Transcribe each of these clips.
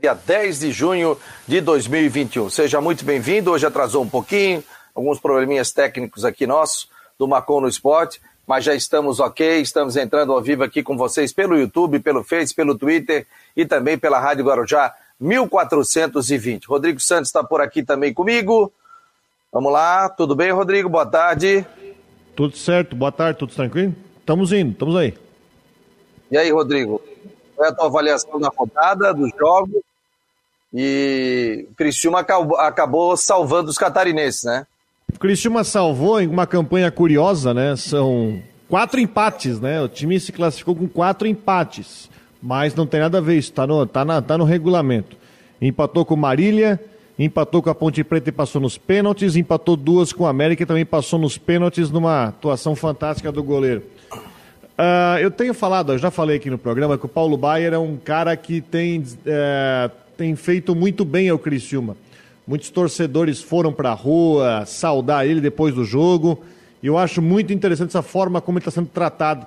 Dia 10 de junho de 2021. Seja muito bem-vindo. Hoje atrasou um pouquinho, alguns probleminhas técnicos aqui nossos do Macon no Esporte, mas já estamos ok. Estamos entrando ao vivo aqui com vocês pelo YouTube, pelo Face, pelo Twitter e também pela Rádio Guarujá 1420. Rodrigo Santos está por aqui também comigo. Vamos lá, tudo bem, Rodrigo? Boa tarde. Tudo certo, boa tarde, tudo tranquilo? Estamos indo, estamos aí. E aí, Rodrigo? Qual é a tua avaliação da rodada, dos jogos? E Criciúma acabou, acabou salvando os catarinenses, né? O Criciúma salvou em uma campanha curiosa, né? São quatro empates, né? O time se classificou com quatro empates, mas não tem nada a ver isso, tá no, tá na, tá no regulamento. Empatou com Marília, empatou com a Ponte Preta e passou nos pênaltis, empatou duas com a América e também passou nos pênaltis numa atuação fantástica do goleiro. Uh, eu tenho falado, eu já falei aqui no programa, que o Paulo Baier é um cara que tem, é, tem feito muito bem ao Criciúma. Muitos torcedores foram para a rua saudar ele depois do jogo. E eu acho muito interessante essa forma como ele está sendo tratado.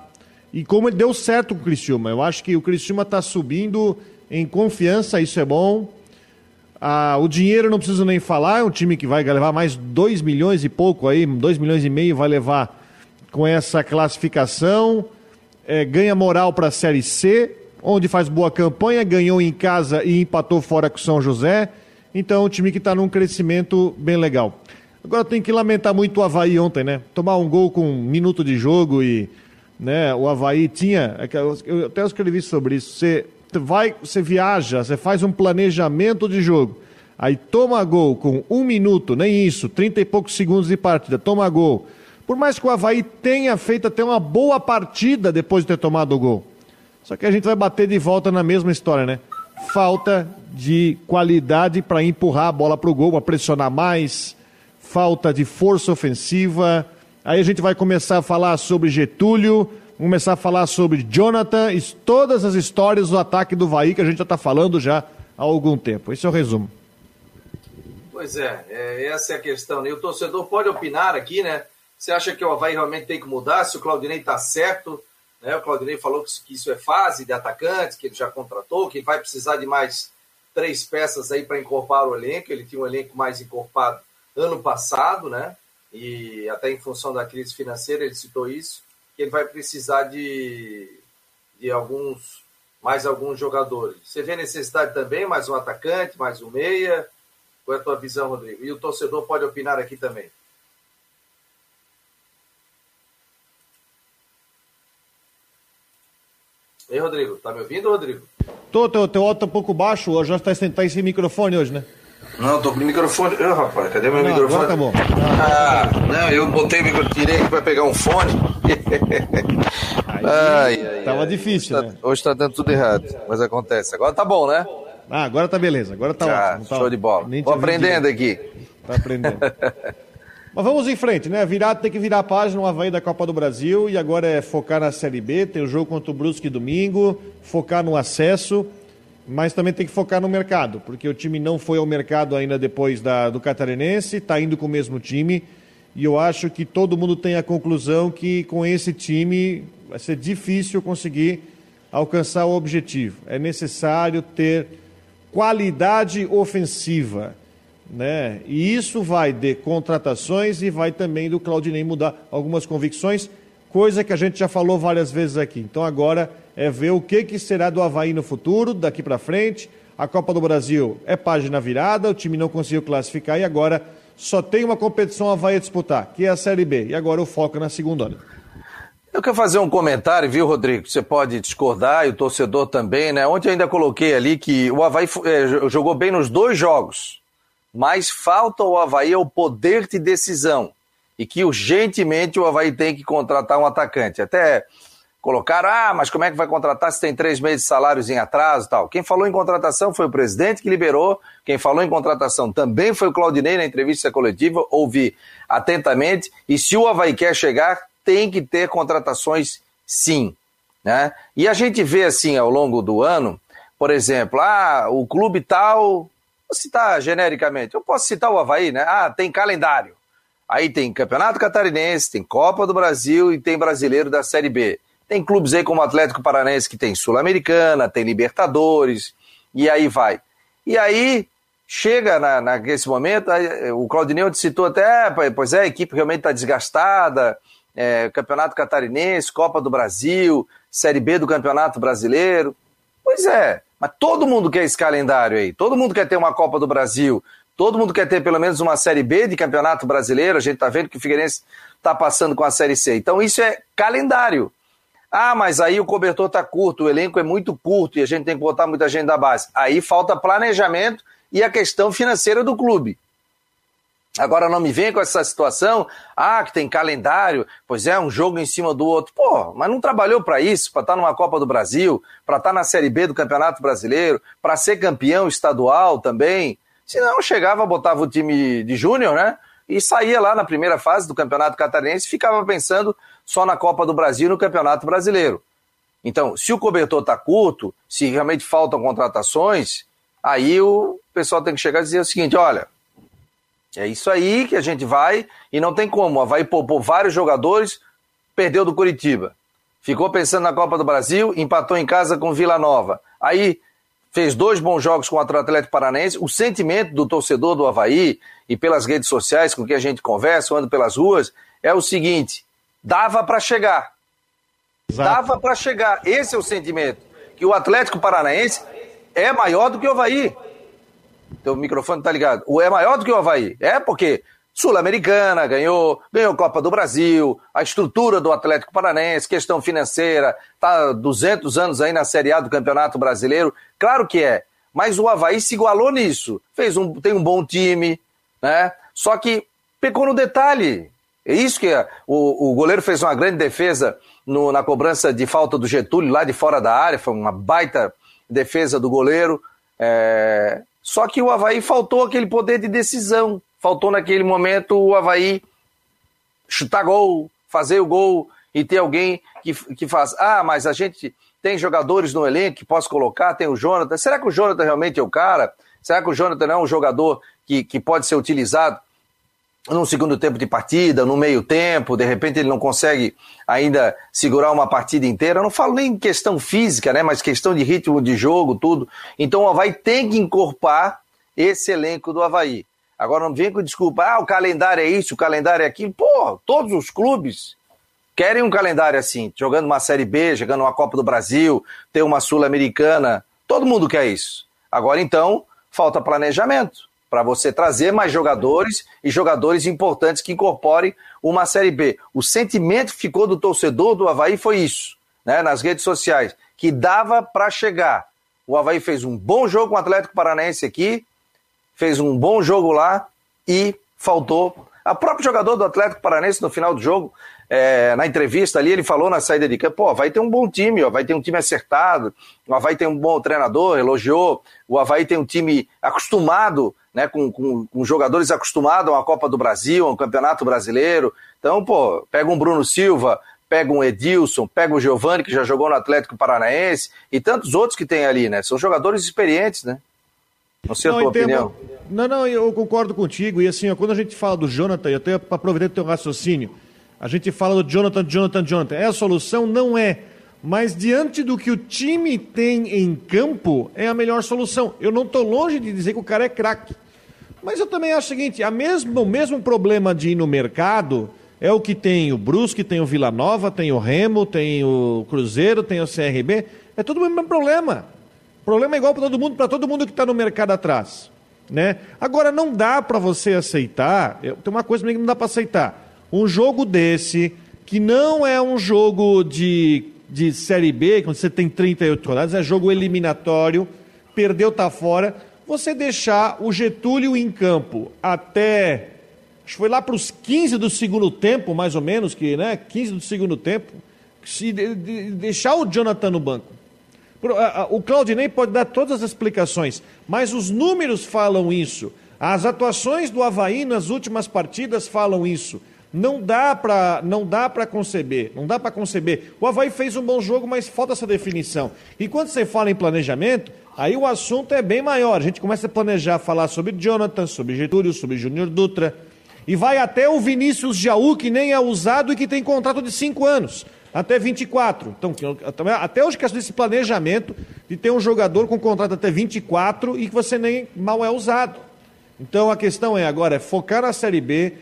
E como ele deu certo com o Criciúma. Eu acho que o Criciúma está subindo em confiança, isso é bom. Ah, o dinheiro não preciso nem falar, é um time que vai levar mais 2 milhões e pouco aí, 2 milhões e meio vai levar com essa classificação é, ganha moral para a Série C, onde faz boa campanha, ganhou em casa e empatou fora com o São José. Então, um time que está num crescimento bem legal. Agora tem que lamentar muito o Havaí ontem, né? Tomar um gol com um minuto de jogo e né, o Havaí tinha. É eu até escrevi sobre isso. Você vai, você viaja, você faz um planejamento de jogo. Aí toma gol com um minuto, nem isso, trinta e poucos segundos de partida, toma gol por mais que o Havaí tenha feito até uma boa partida depois de ter tomado o gol. Só que a gente vai bater de volta na mesma história, né? Falta de qualidade para empurrar a bola para o gol, para pressionar mais, falta de força ofensiva. Aí a gente vai começar a falar sobre Getúlio, começar a falar sobre Jonathan, todas as histórias do ataque do Havaí que a gente já está falando já há algum tempo. Esse é o resumo. Pois é, é, essa é a questão. Né? E o torcedor pode opinar aqui, né? Você acha que o Havaí realmente tem que mudar? Se o Claudinei está certo, né? o Claudinei falou que isso é fase de atacantes, que ele já contratou, que vai precisar de mais três peças aí para encorpar o elenco. Ele tinha um elenco mais encorpado ano passado, né? E até em função da crise financeira, ele citou isso, que ele vai precisar de, de alguns, mais alguns jogadores. Você vê necessidade também, mais um atacante, mais um meia? Qual é a tua visão, Rodrigo? E o torcedor pode opinar aqui também. Ei, Rodrigo, tá me ouvindo, Rodrigo? Tô, teu, teu áudio tá um pouco baixo, já está tá sem microfone hoje, né? Não, tô com o microfone. Ah, rapaz, cadê meu não, microfone? Agora tá bom. Ah, não, eu botei o microfone, tirei aqui pra pegar um fone. Aí, ai, ai, tava ai, difícil, hoje né? Tá, hoje tá dando tudo errado, mas acontece. Agora tá bom, né? Ah, agora tá beleza, agora tá ah, ótimo. Tá show de bola. Tô aprendendo aqui. Tá aprendendo. Mas vamos em frente, né? Virar, tem que virar a página no Havaí da Copa do Brasil e agora é focar na Série B. Tem o jogo contra o Brusque domingo, focar no acesso, mas também tem que focar no mercado, porque o time não foi ao mercado ainda depois da, do Catarinense, está indo com o mesmo time. E eu acho que todo mundo tem a conclusão que com esse time vai ser difícil conseguir alcançar o objetivo. É necessário ter qualidade ofensiva né? E isso vai de contratações e vai também do Claudinei mudar algumas convicções, coisa que a gente já falou várias vezes aqui. Então agora é ver o que, que será do Havaí no futuro, daqui para frente. A Copa do Brasil é página virada, o time não conseguiu classificar e agora só tem uma competição Havaí a disputar, que é a Série B. E agora o foco é na segunda onda. Eu quero fazer um comentário, viu, Rodrigo? Você pode discordar e o torcedor também, né? Ontem eu ainda coloquei ali que o Havaí é, jogou bem nos dois jogos mas falta ao Havaí o poder de decisão e que urgentemente o Havaí tem que contratar um atacante. Até colocaram, ah, mas como é que vai contratar se tem três meses de salários em atraso e tal? Quem falou em contratação foi o presidente que liberou, quem falou em contratação também foi o Claudinei na entrevista coletiva, ouvi atentamente, e se o Havaí quer chegar, tem que ter contratações sim. Né? E a gente vê assim ao longo do ano, por exemplo, ah, o clube tal Vou citar genericamente. Eu posso citar o Havaí, né? Ah, tem calendário. Aí tem Campeonato Catarinense, tem Copa do Brasil e tem Brasileiro da Série B. Tem clubes aí como o Atlético Paranaense que tem Sul-Americana, tem Libertadores, E aí vai. E aí chega na, nesse momento, o Claudinei citou até, pois é, a equipe realmente está desgastada, é, Campeonato Catarinense, Copa do Brasil, Série B do Campeonato Brasileiro. Pois é, mas todo mundo quer esse calendário aí, todo mundo quer ter uma Copa do Brasil, todo mundo quer ter pelo menos uma Série B de Campeonato Brasileiro, a gente está vendo que o Figueirense está passando com a Série C. Então isso é calendário. Ah, mas aí o cobertor está curto, o elenco é muito curto e a gente tem que botar muita gente da base. Aí falta planejamento e a questão financeira do clube. Agora não me vem com essa situação, ah, que tem calendário, pois é, um jogo em cima do outro. Pô, mas não trabalhou para isso, para estar tá numa Copa do Brasil, para estar tá na Série B do Campeonato Brasileiro, para ser campeão estadual também. Se não, chegava, botava o time de júnior, né? E saía lá na primeira fase do Campeonato Catarinense e ficava pensando só na Copa do Brasil e no Campeonato Brasileiro. Então, se o cobertor está curto, se realmente faltam contratações, aí o pessoal tem que chegar e dizer o seguinte: olha, é isso aí que a gente vai e não tem como. Vai poupou vários jogadores, perdeu do Curitiba. Ficou pensando na Copa do Brasil, empatou em casa com Vila Nova. Aí fez dois bons jogos contra o Atlético Paranaense. O sentimento do torcedor do Havaí e pelas redes sociais com que a gente conversa, anda pelas ruas, é o seguinte: dava para chegar. Exato. Dava para chegar. Esse é o sentimento. Que o Atlético Paranaense é maior do que o Havaí. Teu microfone tá ligado. É maior do que o Havaí. É porque Sul-Americana ganhou, ganhou Copa do Brasil, a estrutura do Atlético Paranense, questão financeira, tá 200 anos aí na Série A do Campeonato Brasileiro. Claro que é. Mas o Havaí se igualou nisso. Fez um, tem um bom time, né? Só que pecou no detalhe. É isso que é. O, o goleiro fez uma grande defesa no, na cobrança de falta do Getúlio, lá de fora da área. Foi uma baita defesa do goleiro. É, só que o Havaí faltou aquele poder de decisão. Faltou naquele momento o Havaí chutar gol, fazer o gol e ter alguém que, que faz. Ah, mas a gente tem jogadores no elenco que posso colocar, tem o Jonathan. Será que o Jonathan realmente é o cara? Será que o Jonathan não é um jogador que, que pode ser utilizado num segundo tempo de partida, no meio tempo, de repente ele não consegue ainda segurar uma partida inteira. Eu não falo nem questão física, né, mas questão de ritmo de jogo, tudo. Então o Havaí tem que incorporar esse elenco do Havaí. Agora não vem com desculpa, ah, o calendário é isso, o calendário é aquilo. Pô, todos os clubes querem um calendário assim, jogando uma Série B, jogando uma Copa do Brasil, ter uma Sul-Americana. Todo mundo quer isso. Agora então, falta planejamento para você trazer mais jogadores e jogadores importantes que incorporem uma Série B. O sentimento que ficou do torcedor do Havaí foi isso, né, nas redes sociais, que dava para chegar. O Havaí fez um bom jogo com o Atlético Paranaense aqui, fez um bom jogo lá e faltou. A próprio jogador do Atlético Paranaense no final do jogo é, na entrevista ali, ele falou na saída de campo, pô, vai ter um bom time, ó, vai ter um time acertado, o Havaí tem um bom treinador, elogiou, o Havaí tem um time acostumado, né, com, com, com jogadores acostumados a uma Copa do Brasil, a um Campeonato Brasileiro, então, pô, pega um Bruno Silva, pega um Edilson, pega o Giovani, que já jogou no Atlético Paranaense, e tantos outros que tem ali, né, são jogadores experientes, né. Não sei a tua opinião. Não, não, eu concordo contigo, e assim, ó, quando a gente fala do Jonathan, e até para aproveitar o teu raciocínio, a gente fala do Jonathan, Jonathan, Jonathan. É a solução? Não é. Mas diante do que o time tem em campo, é a melhor solução. Eu não estou longe de dizer que o cara é craque. Mas eu também acho o seguinte: a mesmo, o mesmo problema de ir no mercado é o que tem o Brusque, tem o Vila Nova, tem o Remo, tem o Cruzeiro, tem o CRB. É tudo o mesmo problema. O problema é igual para todo mundo, para todo mundo que está no mercado atrás. Né? Agora, não dá para você aceitar. Tem uma coisa que não dá para aceitar um jogo desse, que não é um jogo de, de Série B, quando você tem 38 rodadas, é jogo eliminatório, perdeu, tá fora, você deixar o Getúlio em campo até. Acho que foi lá para os 15 do segundo tempo, mais ou menos, que, né? 15 do segundo tempo, se de, de, deixar o Jonathan no banco. O Claudinei pode dar todas as explicações, mas os números falam isso. As atuações do Havaí nas últimas partidas falam isso. Não dá para não dá para conceber, não dá para conceber. O Havaí fez um bom jogo, mas falta essa definição. E quando você fala em planejamento, aí o assunto é bem maior. A gente começa a planejar, falar sobre Jonathan, sobre Getúlio, sobre Júnior Dutra, e vai até o Vinícius Jaú, que nem é usado e que tem contrato de cinco anos. Até 24. Então, até hoje questão desse planejamento de ter um jogador com contrato até 24 e que você nem mal é usado. Então a questão é agora é focar na Série B,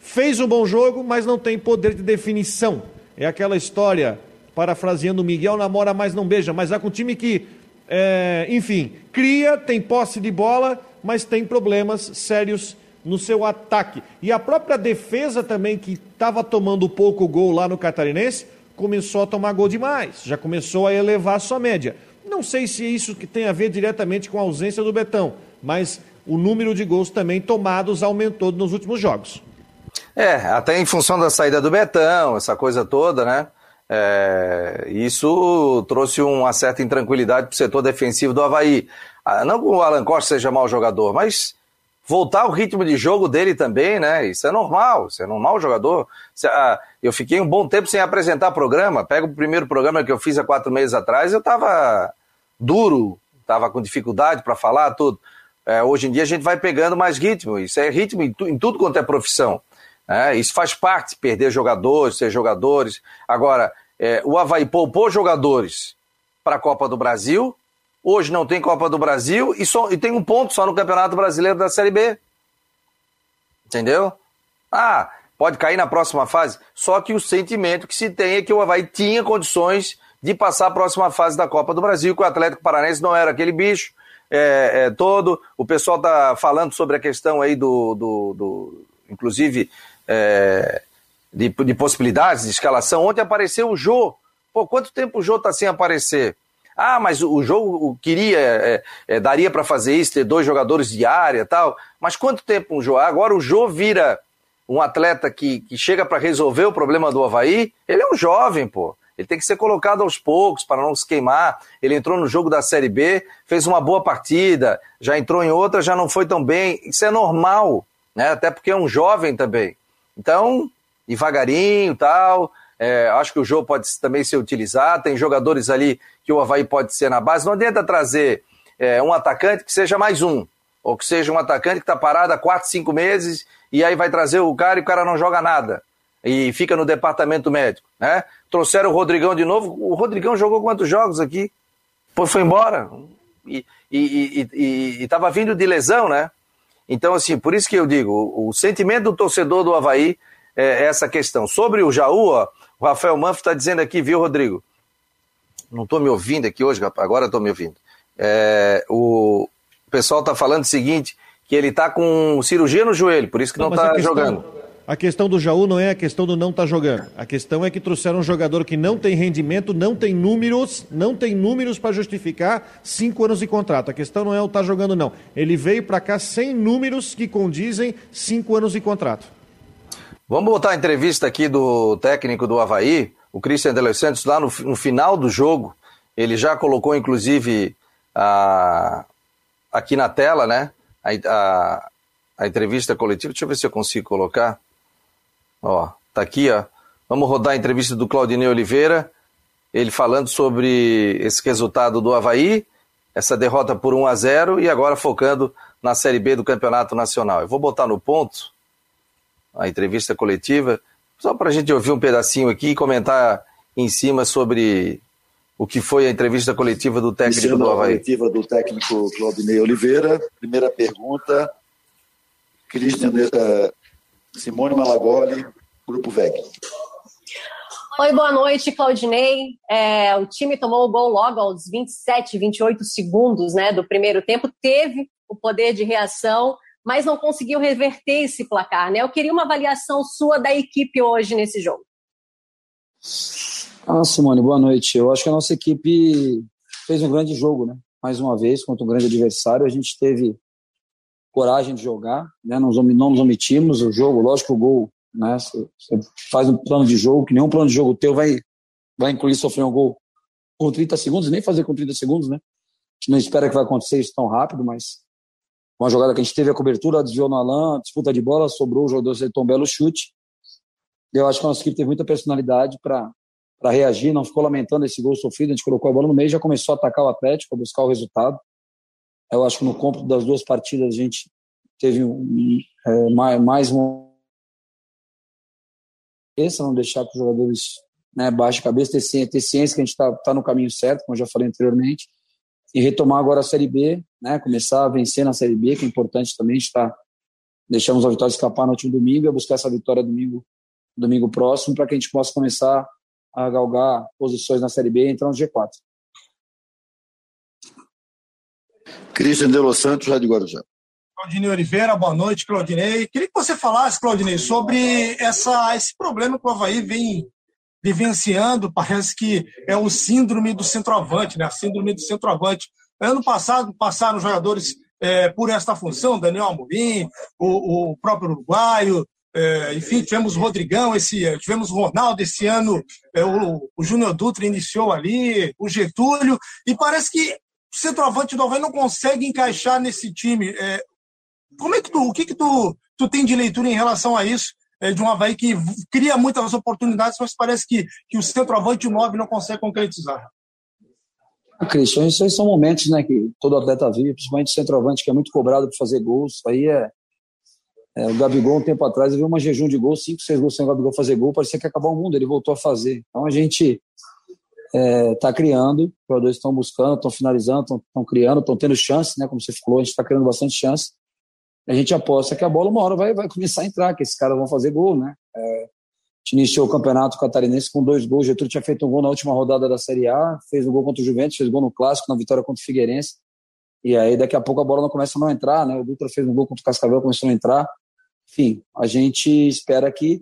fez um bom jogo, mas não tem poder de definição. É aquela história, parafraseando Miguel, namora, mas não beija, mas é com um time que, é, enfim, cria, tem posse de bola, mas tem problemas sérios no seu ataque. E a própria defesa também, que estava tomando pouco gol lá no Catarinense, começou a tomar gol demais, já começou a elevar a sua média. Não sei se isso que tem a ver diretamente com a ausência do Betão, mas o número de gols também tomados aumentou nos últimos jogos. É, até em função da saída do Betão, essa coisa toda, né? É, isso trouxe uma certa intranquilidade para o setor defensivo do Havaí. Ah, não que o Alan Costa seja mau jogador, mas voltar o ritmo de jogo dele também, né? Isso é normal, isso é normal o jogador. Ah, eu fiquei um bom tempo sem apresentar programa. Pega o primeiro programa que eu fiz há quatro meses atrás, eu estava duro, estava com dificuldade para falar, tudo. É, hoje em dia a gente vai pegando mais ritmo, isso é ritmo em, tu, em tudo quanto é profissão. Né? Isso faz parte, perder jogadores, ser jogadores. Agora, é, o Havaí poupou jogadores para a Copa do Brasil, Hoje não tem Copa do Brasil e, só, e tem um ponto só no Campeonato Brasileiro da Série B. Entendeu? Ah, pode cair na próxima fase. Só que o sentimento que se tem é que o Havaí tinha condições de passar a próxima fase da Copa do Brasil, que o Atlético Paranense não era aquele bicho é, é, todo. O pessoal tá falando sobre a questão aí do, do, do inclusive, é, de, de, possibilidades de escalação. Ontem apareceu o Jô. Pô, quanto tempo o Jô tá sem aparecer? Ah, mas o jogo queria, é, é, daria para fazer isso, ter dois jogadores de área tal. Mas quanto tempo um Jô? Agora o Jô vira um atleta que, que chega para resolver o problema do Havaí. Ele é um jovem, pô. Ele tem que ser colocado aos poucos para não se queimar. Ele entrou no jogo da Série B, fez uma boa partida, já entrou em outra, já não foi tão bem. Isso é normal, né? Até porque é um jovem também. Então, devagarinho tal. É, acho que o jogo pode também ser utilizado. Tem jogadores ali que o Havaí pode ser na base. Não adianta trazer é, um atacante que seja mais um, ou que seja um atacante que está parado há 4, 5 meses e aí vai trazer o cara e o cara não joga nada e fica no departamento médico. Né? Trouxeram o Rodrigão de novo. O Rodrigão jogou quantos jogos aqui? Pô, foi embora. E estava vindo de lesão, né? Então, assim, por isso que eu digo, o, o sentimento do torcedor do Havaí é essa questão. Sobre o Jaú, ó, o Rafael Manfro está dizendo aqui, viu, Rodrigo? não estou me ouvindo aqui hoje, agora estou me ouvindo. É, o pessoal está falando o seguinte, que ele está com cirurgia no joelho, por isso que não está jogando. A questão do Jaú não é a questão do não estar tá jogando. A questão é que trouxeram um jogador que não tem rendimento, não tem números, não tem números para justificar cinco anos de contrato. A questão não é o estar tá jogando, não. Ele veio para cá sem números que condizem cinco anos de contrato. Vamos botar a entrevista aqui do técnico do Havaí, o Christian de Santos, lá no, no, final do jogo, ele já colocou, inclusive, a, aqui na tela, né? A, a, a, entrevista coletiva. Deixa eu ver se eu consigo colocar. Ó, tá aqui, ó. Vamos rodar a entrevista do Claudinei Oliveira, ele falando sobre esse resultado do Havaí, essa derrota por 1 a 0 e agora focando na Série B do Campeonato Nacional. Eu vou botar no ponto a entrevista coletiva. Só para a gente ouvir um pedacinho aqui e comentar em cima sobre o que foi a entrevista coletiva do técnico do Havaí. coletiva do técnico Claudinei Oliveira. Primeira pergunta, Cristian, uh, Simone Malagoli, Grupo VEG. Oi, boa noite, Claudinei. É, o time tomou o gol logo aos 27, 28 segundos né, do primeiro tempo, teve o poder de reação, mas não conseguiu reverter esse placar, né? Eu queria uma avaliação sua da equipe hoje nesse jogo. Ah, Simone, boa noite. Eu acho que a nossa equipe fez um grande jogo, né? Mais uma vez, contra um grande adversário. A gente teve coragem de jogar, né? Não, nos omitimos. O jogo, lógico, o gol, né? Você faz um plano de jogo, que nenhum plano de jogo teu vai, vai incluir sofrer um gol com 30 segundos, nem fazer com 30 segundos, né? A gente não espera que vai acontecer isso tão rápido, mas uma jogada que a gente teve a cobertura, desviou no Alain, disputa de bola, sobrou o jogador um belo chute. Eu acho que a nossa equipe teve muita personalidade para reagir, não ficou lamentando esse gol sofrido, a gente colocou a bola no meio já começou a atacar o Atlético, a buscar o resultado. Eu acho que no cômputo das duas partidas a gente teve um, é, mais, mais uma essa não deixar que os jogadores né, baixa a cabeça, ter ciência, ter ciência que a gente está tá no caminho certo, como eu já falei anteriormente, e retomar agora a Série B, né, começar a vencer na Série B, que é importante também, a gente tá, deixamos a vitória escapar no último domingo, é buscar essa vitória domingo, domingo próximo, para que a gente possa começar a galgar posições na Série B e entrar no G4. Cristian de Los Santos, Rádio Guarujá. Claudinei Oliveira, boa noite, Claudinei. Queria que você falasse, Claudinei, sobre essa, esse problema que o Havaí vem vivenciando, parece que é o síndrome do centroavante, né? A síndrome do centroavante. Ano passado passaram jogadores é, por esta função, Daniel Amorim, o, o próprio uruguaio, é, enfim, tivemos o Rodrigão, esse, tivemos o Ronaldo esse ano, é, o, o Júnior Dutra iniciou ali, o Getúlio, e parece que o centroavante do Havaí não consegue encaixar nesse time. É, como é que tu, o que que tu, tu tem de leitura em relação a isso? É, de um Havaí que cria muitas oportunidades, mas parece que, que o centroavante e o nove não consegue concretizar. Ah, Cristian, esses são momentos né, que todo atleta vive, principalmente o centroavante, que é muito cobrado para fazer gols. Aí é, é, O Gabigol, um tempo atrás, viu uma jejum de gols, cinco, seis gols sem o Gabigol fazer gol, parecia que ia acabar o mundo, ele voltou a fazer. Então a gente está é, tá criando, os jogadores estão buscando, estão finalizando, estão criando, estão tendo chance, né? Como você falou, a gente está criando bastante chance a gente aposta que a bola uma hora vai, vai começar a entrar, que esses caras vão fazer gol, né? É, a gente iniciou o campeonato catarinense com dois gols. Getúlio tinha feito um gol na última rodada da Série A, fez um gol contra o Juventus, fez gol no Clássico, na vitória contra o Figueirense. E aí daqui a pouco a bola não começa a não entrar, né? O Dutra fez um gol contra o Cascavel, começou a não entrar. Enfim, a gente espera que,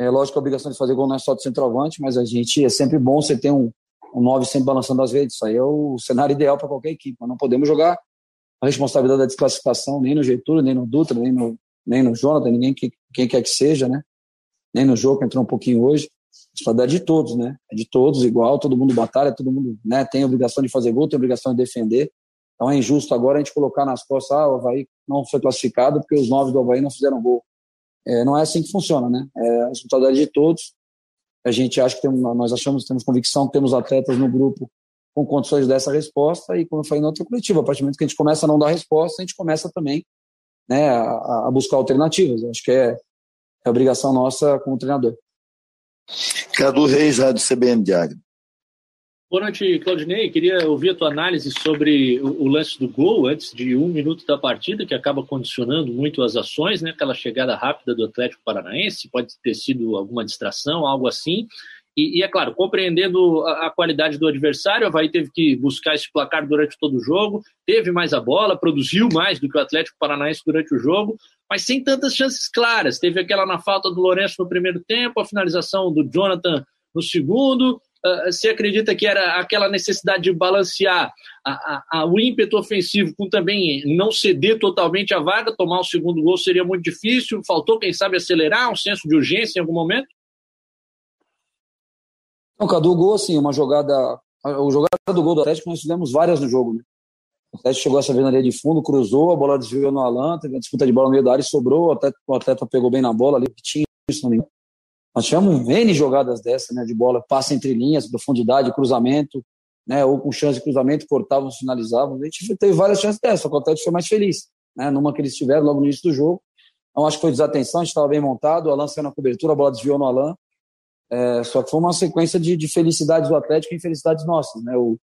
é lógico que a obrigação de fazer gol não é só do centroavante, mas a gente é sempre bom você ter um, um 9 sempre balançando as redes. Isso aí é o cenário ideal para qualquer equipe. Mas não podemos jogar a responsabilidade da desclassificação nem no Getúlio, nem no Dutra, nem no, nem no Jonathan, ninguém que, quem quer que seja, né? Nem no jogo, que entrou um pouquinho hoje. É de todos, né? É de todos igual, todo mundo batalha, todo mundo né, tem obrigação de fazer gol, tem obrigação de defender. Então é injusto agora a gente colocar nas costas, ah, o Havaí não foi classificado porque os nove do Havaí não fizeram gol. É, não é assim que funciona, né? É a responsabilidade de todos. A gente acha que tem, nós achamos, temos convicção temos atletas no grupo com condições dessa resposta e, como eu falei na outra coletiva, a partir do momento que a gente começa a não dar resposta, a gente começa também né, a, a buscar alternativas. Eu acho que é, é obrigação nossa como treinador. Cadu Reis, Rádio CBN Diário. Boa noite, Claudinei. Queria ouvir a tua análise sobre o, o, lance do gol antes de um minuto da partida, que acaba condicionando muito as ações, né? Aquela chegada rápida do Atlético Paranaense, pode ter sido alguma distração, algo assim. E, e, é claro, compreendendo a, a, qualidade do adversário, o Havaí teve que buscar esse placar durante todo o jogo, teve mais a bola, produziu mais do que o Atlético Paranaense durante o jogo, mas sem tantas chances claras. Teve aquela na falta do Lourenço no primeiro tempo, a finalização do Jonathan no segundo. Uh, você acredita que era aquela necessidade de balancear a, a, a, o ímpeto ofensivo com também não ceder totalmente a vaga, tomar o segundo gol seria muito difícil? Faltou, quem sabe, acelerar, um senso de urgência em algum momento? Não, Cadu, o gol, assim, uma jogada. O jogada do gol do Atlético, nós fizemos várias no jogo, né? O Atlético chegou essa na linha de fundo, cruzou, a bola desviou no Alan, teve uma disputa de bola no meio da área e sobrou, o atleta, o atleta pegou bem na bola ali, que tinha isso também. Nós tivemos N jogadas dessa, né, de bola, passe entre linhas, profundidade, cruzamento, né, ou com chance de cruzamento, cortavam, finalizavam. A gente teve várias chances dessas, só que o Atlético foi mais feliz, né, numa que eles tiveram logo no início do jogo. Então acho que foi desatenção, a gente estava bem montado, o Alan saiu na cobertura, a bola desviou no Alan, é, só que foi uma sequência de, de felicidades do Atlético e infelicidades nossas. Né? O,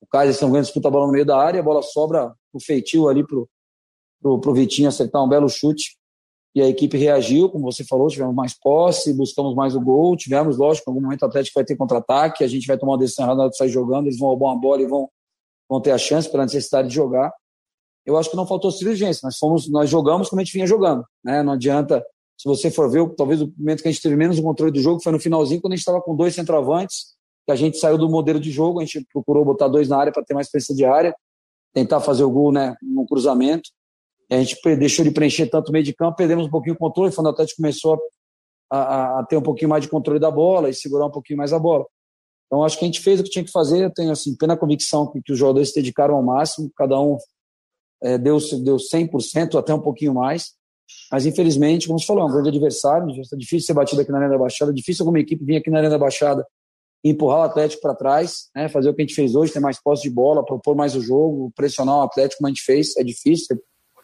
o Kaiser São Grande disputa a bola no meio da área, a bola sobra o feitio ali pro, pro, pro Vitinho acertar um belo chute. E a equipe reagiu, como você falou, tivemos mais posse, buscamos mais o gol, tivemos, lógico, em algum momento o Atlético vai ter contra-ataque, a gente vai tomar uma decisão errada de sair jogando, eles vão roubar uma bola e vão, vão ter a chance pela necessidade de jogar. Eu acho que não faltou cirurgência, nós fomos, nós jogamos como a gente vinha jogando, né? Não adianta se você for ver, talvez o momento que a gente teve menos o controle do jogo foi no finalzinho, quando a gente estava com dois centroavantes, que a gente saiu do modelo de jogo, a gente procurou botar dois na área para ter mais presença de área, tentar fazer o gol né, no cruzamento. A gente deixou de preencher tanto o meio de campo, perdemos um pouquinho o controle, o Atlético começou a, a, a, ter um pouquinho mais de controle da bola e segurar um pouquinho mais a bola. Então, acho que a gente fez o que tinha que fazer. Eu tenho assim, plena convicção que, que os jogadores se dedicaram ao máximo, cada um é, deu, deu 100%, até um pouquinho mais. Mas, infelizmente, como você falou, é um grande adversário, é difícil ser batido aqui na Arena da Baixada, difícil alguma equipe vir aqui na Arena da Baixada e empurrar o Atlético para trás, né, fazer o que a gente fez hoje, ter mais posse de bola, propor mais o jogo, pressionar o Atlético como a gente fez, é difícil.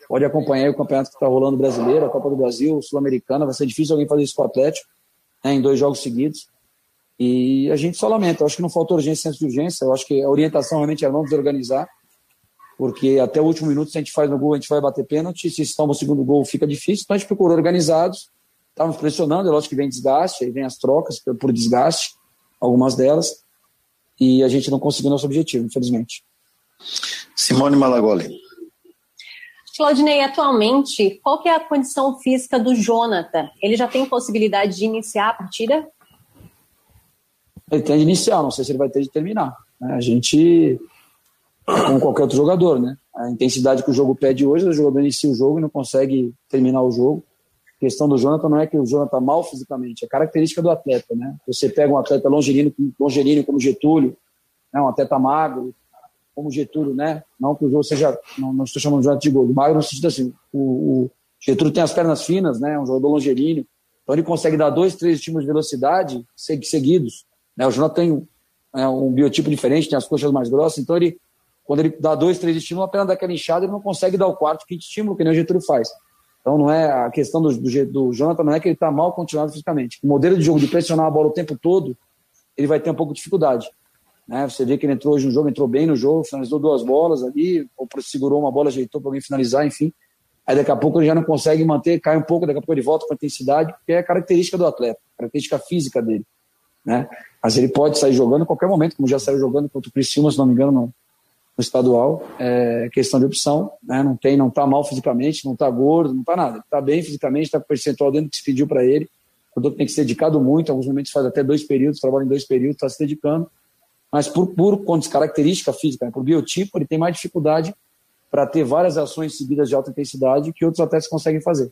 Pode acompanhar o campeonato que está rolando brasileiro, a Copa do Brasil, Sul-Americana, vai ser difícil alguém fazer isso com o Atlético né, em dois jogos seguidos. E a gente só lamenta. Eu acho que não faltou urgência, senso de urgência. Eu acho que a orientação realmente é não desorganizar, porque até o último minuto, se a gente faz no gol, a gente vai bater pênalti. Se toma o segundo gol, fica difícil. Então a gente procurou organizados. Estávamos pressionando, é lógico que vem desgaste, aí vem as trocas por desgaste, algumas delas. E a gente não conseguiu nosso objetivo, infelizmente. Simone Malagoli. Claudinei, atualmente, qual que é a condição física do Jonathan? Ele já tem possibilidade de iniciar a partida? Ele tem de iniciar, não sei se ele vai ter de terminar. Né? A gente, como qualquer outro jogador, né? A intensidade que o jogo pede hoje, o jogador inicia o jogo e não consegue terminar o jogo. A questão do Jonathan não é que o Jonathan mal fisicamente, é característica do atleta, né? Você pega um atleta longerino, longerino como Getúlio, né? um atleta magro, como Getúlio, né? Não que o jogo seja, não, não estou chamando de Jonathan de gol, magro no sentido assim, o, o, Getúlio tem as pernas finas, né? Um jogador longerino, então ele consegue dar dois, três estímulos de velocidade seguidos. Né? O Jonathan tem um, é, um biotipo diferente, tem as coxas mais grossas, então ele, quando ele dá dois, três estímulos, a perna daquela inchada, ele não consegue dar o quarto, quinto estímulo, que nem o Getúlio faz. Então não é a questão do, do, do Jonathan não é que ele está mal continuado fisicamente. O modelo de jogo de pressionar a bola o tempo todo, ele vai ter um pouco de dificuldade. Né? Você vê que ele entrou hoje no jogo, entrou bem no jogo, finalizou duas bolas ali, ou segurou uma bola, ajeitou para alguém finalizar, enfim. Aí daqui a pouco ele já não consegue manter, cai um pouco, daqui a pouco ele volta com intensidade, porque é a característica do atleta, característica física dele. Né? Mas ele pode sair jogando a qualquer momento, como já saiu jogando contra o Criciúma, se não me engano, no, no estadual. É questão de opção, né? não tem, não está mal fisicamente, não está gordo, não está nada. Está bem fisicamente, está com percentual dentro que se pediu para ele. O jogador tem que ser dedicado muito, em alguns momentos faz até dois períodos, trabalha em dois períodos, está se dedicando mas por, por característica física, né, por biotipo, ele tem mais dificuldade para ter várias ações seguidas de alta intensidade que outros atletas conseguem fazer.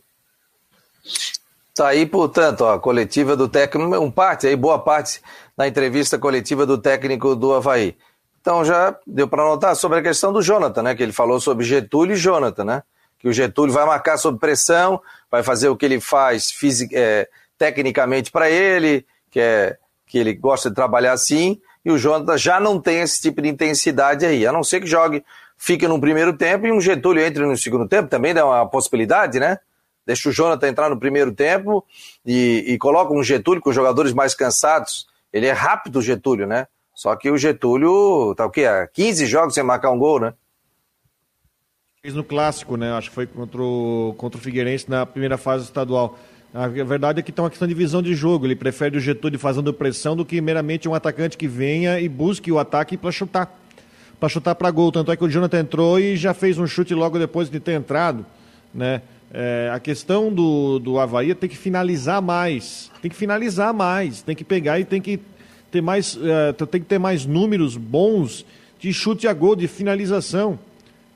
Tá aí, portanto, a coletiva do técnico, um parte aí, boa parte da entrevista coletiva do técnico do Havaí. Então já deu para notar sobre a questão do Jonathan, né? Que ele falou sobre Getúlio e Jonathan, né? Que o Getúlio vai marcar sob pressão, vai fazer o que ele faz fisic, é, tecnicamente para ele, que é que ele gosta de trabalhar assim, e o Jonathan já não tem esse tipo de intensidade aí, a não ser que jogue, fique no primeiro tempo e um Getúlio entre no segundo tempo, também dá uma possibilidade, né? Deixa o Jonathan entrar no primeiro tempo e, e coloca um Getúlio com os jogadores mais cansados. Ele é rápido, o Getúlio, né? Só que o Getúlio tá o quê? Há 15 jogos sem marcar um gol, né? Fez no clássico, né? Acho que foi contra o, contra o Figueirense na primeira fase estadual. A verdade é que tem uma questão de visão de jogo. Ele prefere o Getúlio fazendo pressão do que meramente um atacante que venha e busque o ataque para chutar. Para chutar para gol. Tanto é que o Jonathan entrou e já fez um chute logo depois de ter entrado. Né? É, a questão do, do Havaí é ter que finalizar mais. Tem que finalizar mais. Tem que pegar e tem que ter mais, é, tem que ter mais números bons de chute a gol, de finalização.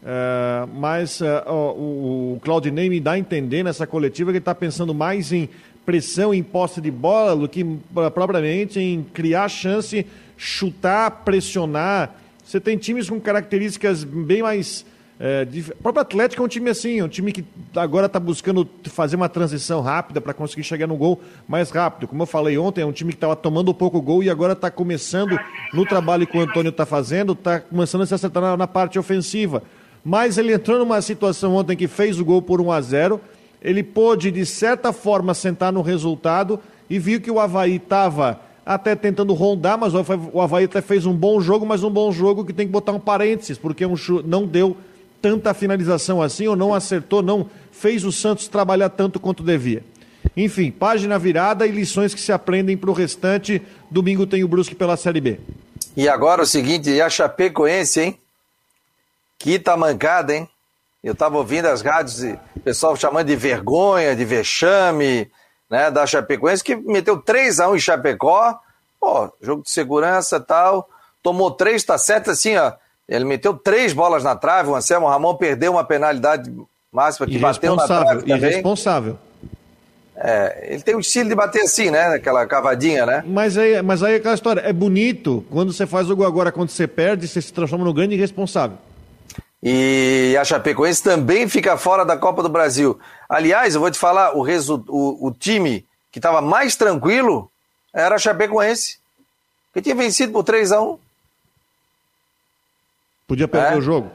Uh, mas uh, o, o Claudinei me dá a entender nessa coletiva que ele está pensando mais em pressão em posse de bola do que propriamente em criar chance, chutar, pressionar. Você tem times com características bem mais. É, o próprio Atlético é um time assim, é um time que agora está buscando fazer uma transição rápida para conseguir chegar no gol mais rápido. Como eu falei ontem, é um time que estava tomando pouco gol e agora está começando no trabalho que o Antônio está fazendo, está começando a se acertar na, na parte ofensiva mas ele entrou numa situação ontem que fez o gol por 1 a 0 ele pôde, de certa forma, sentar no resultado e viu que o Havaí estava até tentando rondar, mas o Havaí até fez um bom jogo, mas um bom jogo que tem que botar um parênteses, porque um não deu tanta finalização assim, ou não acertou, não fez o Santos trabalhar tanto quanto devia. Enfim, página virada e lições que se aprendem para o restante. Domingo tem o Brusque pela Série B. E agora o seguinte, e a Chapecoense, hein? Que tamancada, hein? Eu estava ouvindo as rádios, o pessoal chamando de vergonha, de vexame, né, da Chapecoense, que meteu 3 a 1 em Chapecó, pô, jogo de segurança tal, tomou três, tá certo assim, ó, ele meteu três bolas na trave, o Anselmo Ramon perdeu uma penalidade máxima que bateu na trave também. Irresponsável. É, ele tem o estilo de bater assim, né? Aquela cavadinha, né? Mas aí, mas aí é aquela história, é bonito quando você faz o gol agora, quando você perde, você se transforma no grande irresponsável. E a Chapecoense também fica fora da Copa do Brasil. Aliás, eu vou te falar, o, o, o time que estava mais tranquilo era a Chapecoense, que tinha vencido por 3 a 1 Podia perder é. o jogo.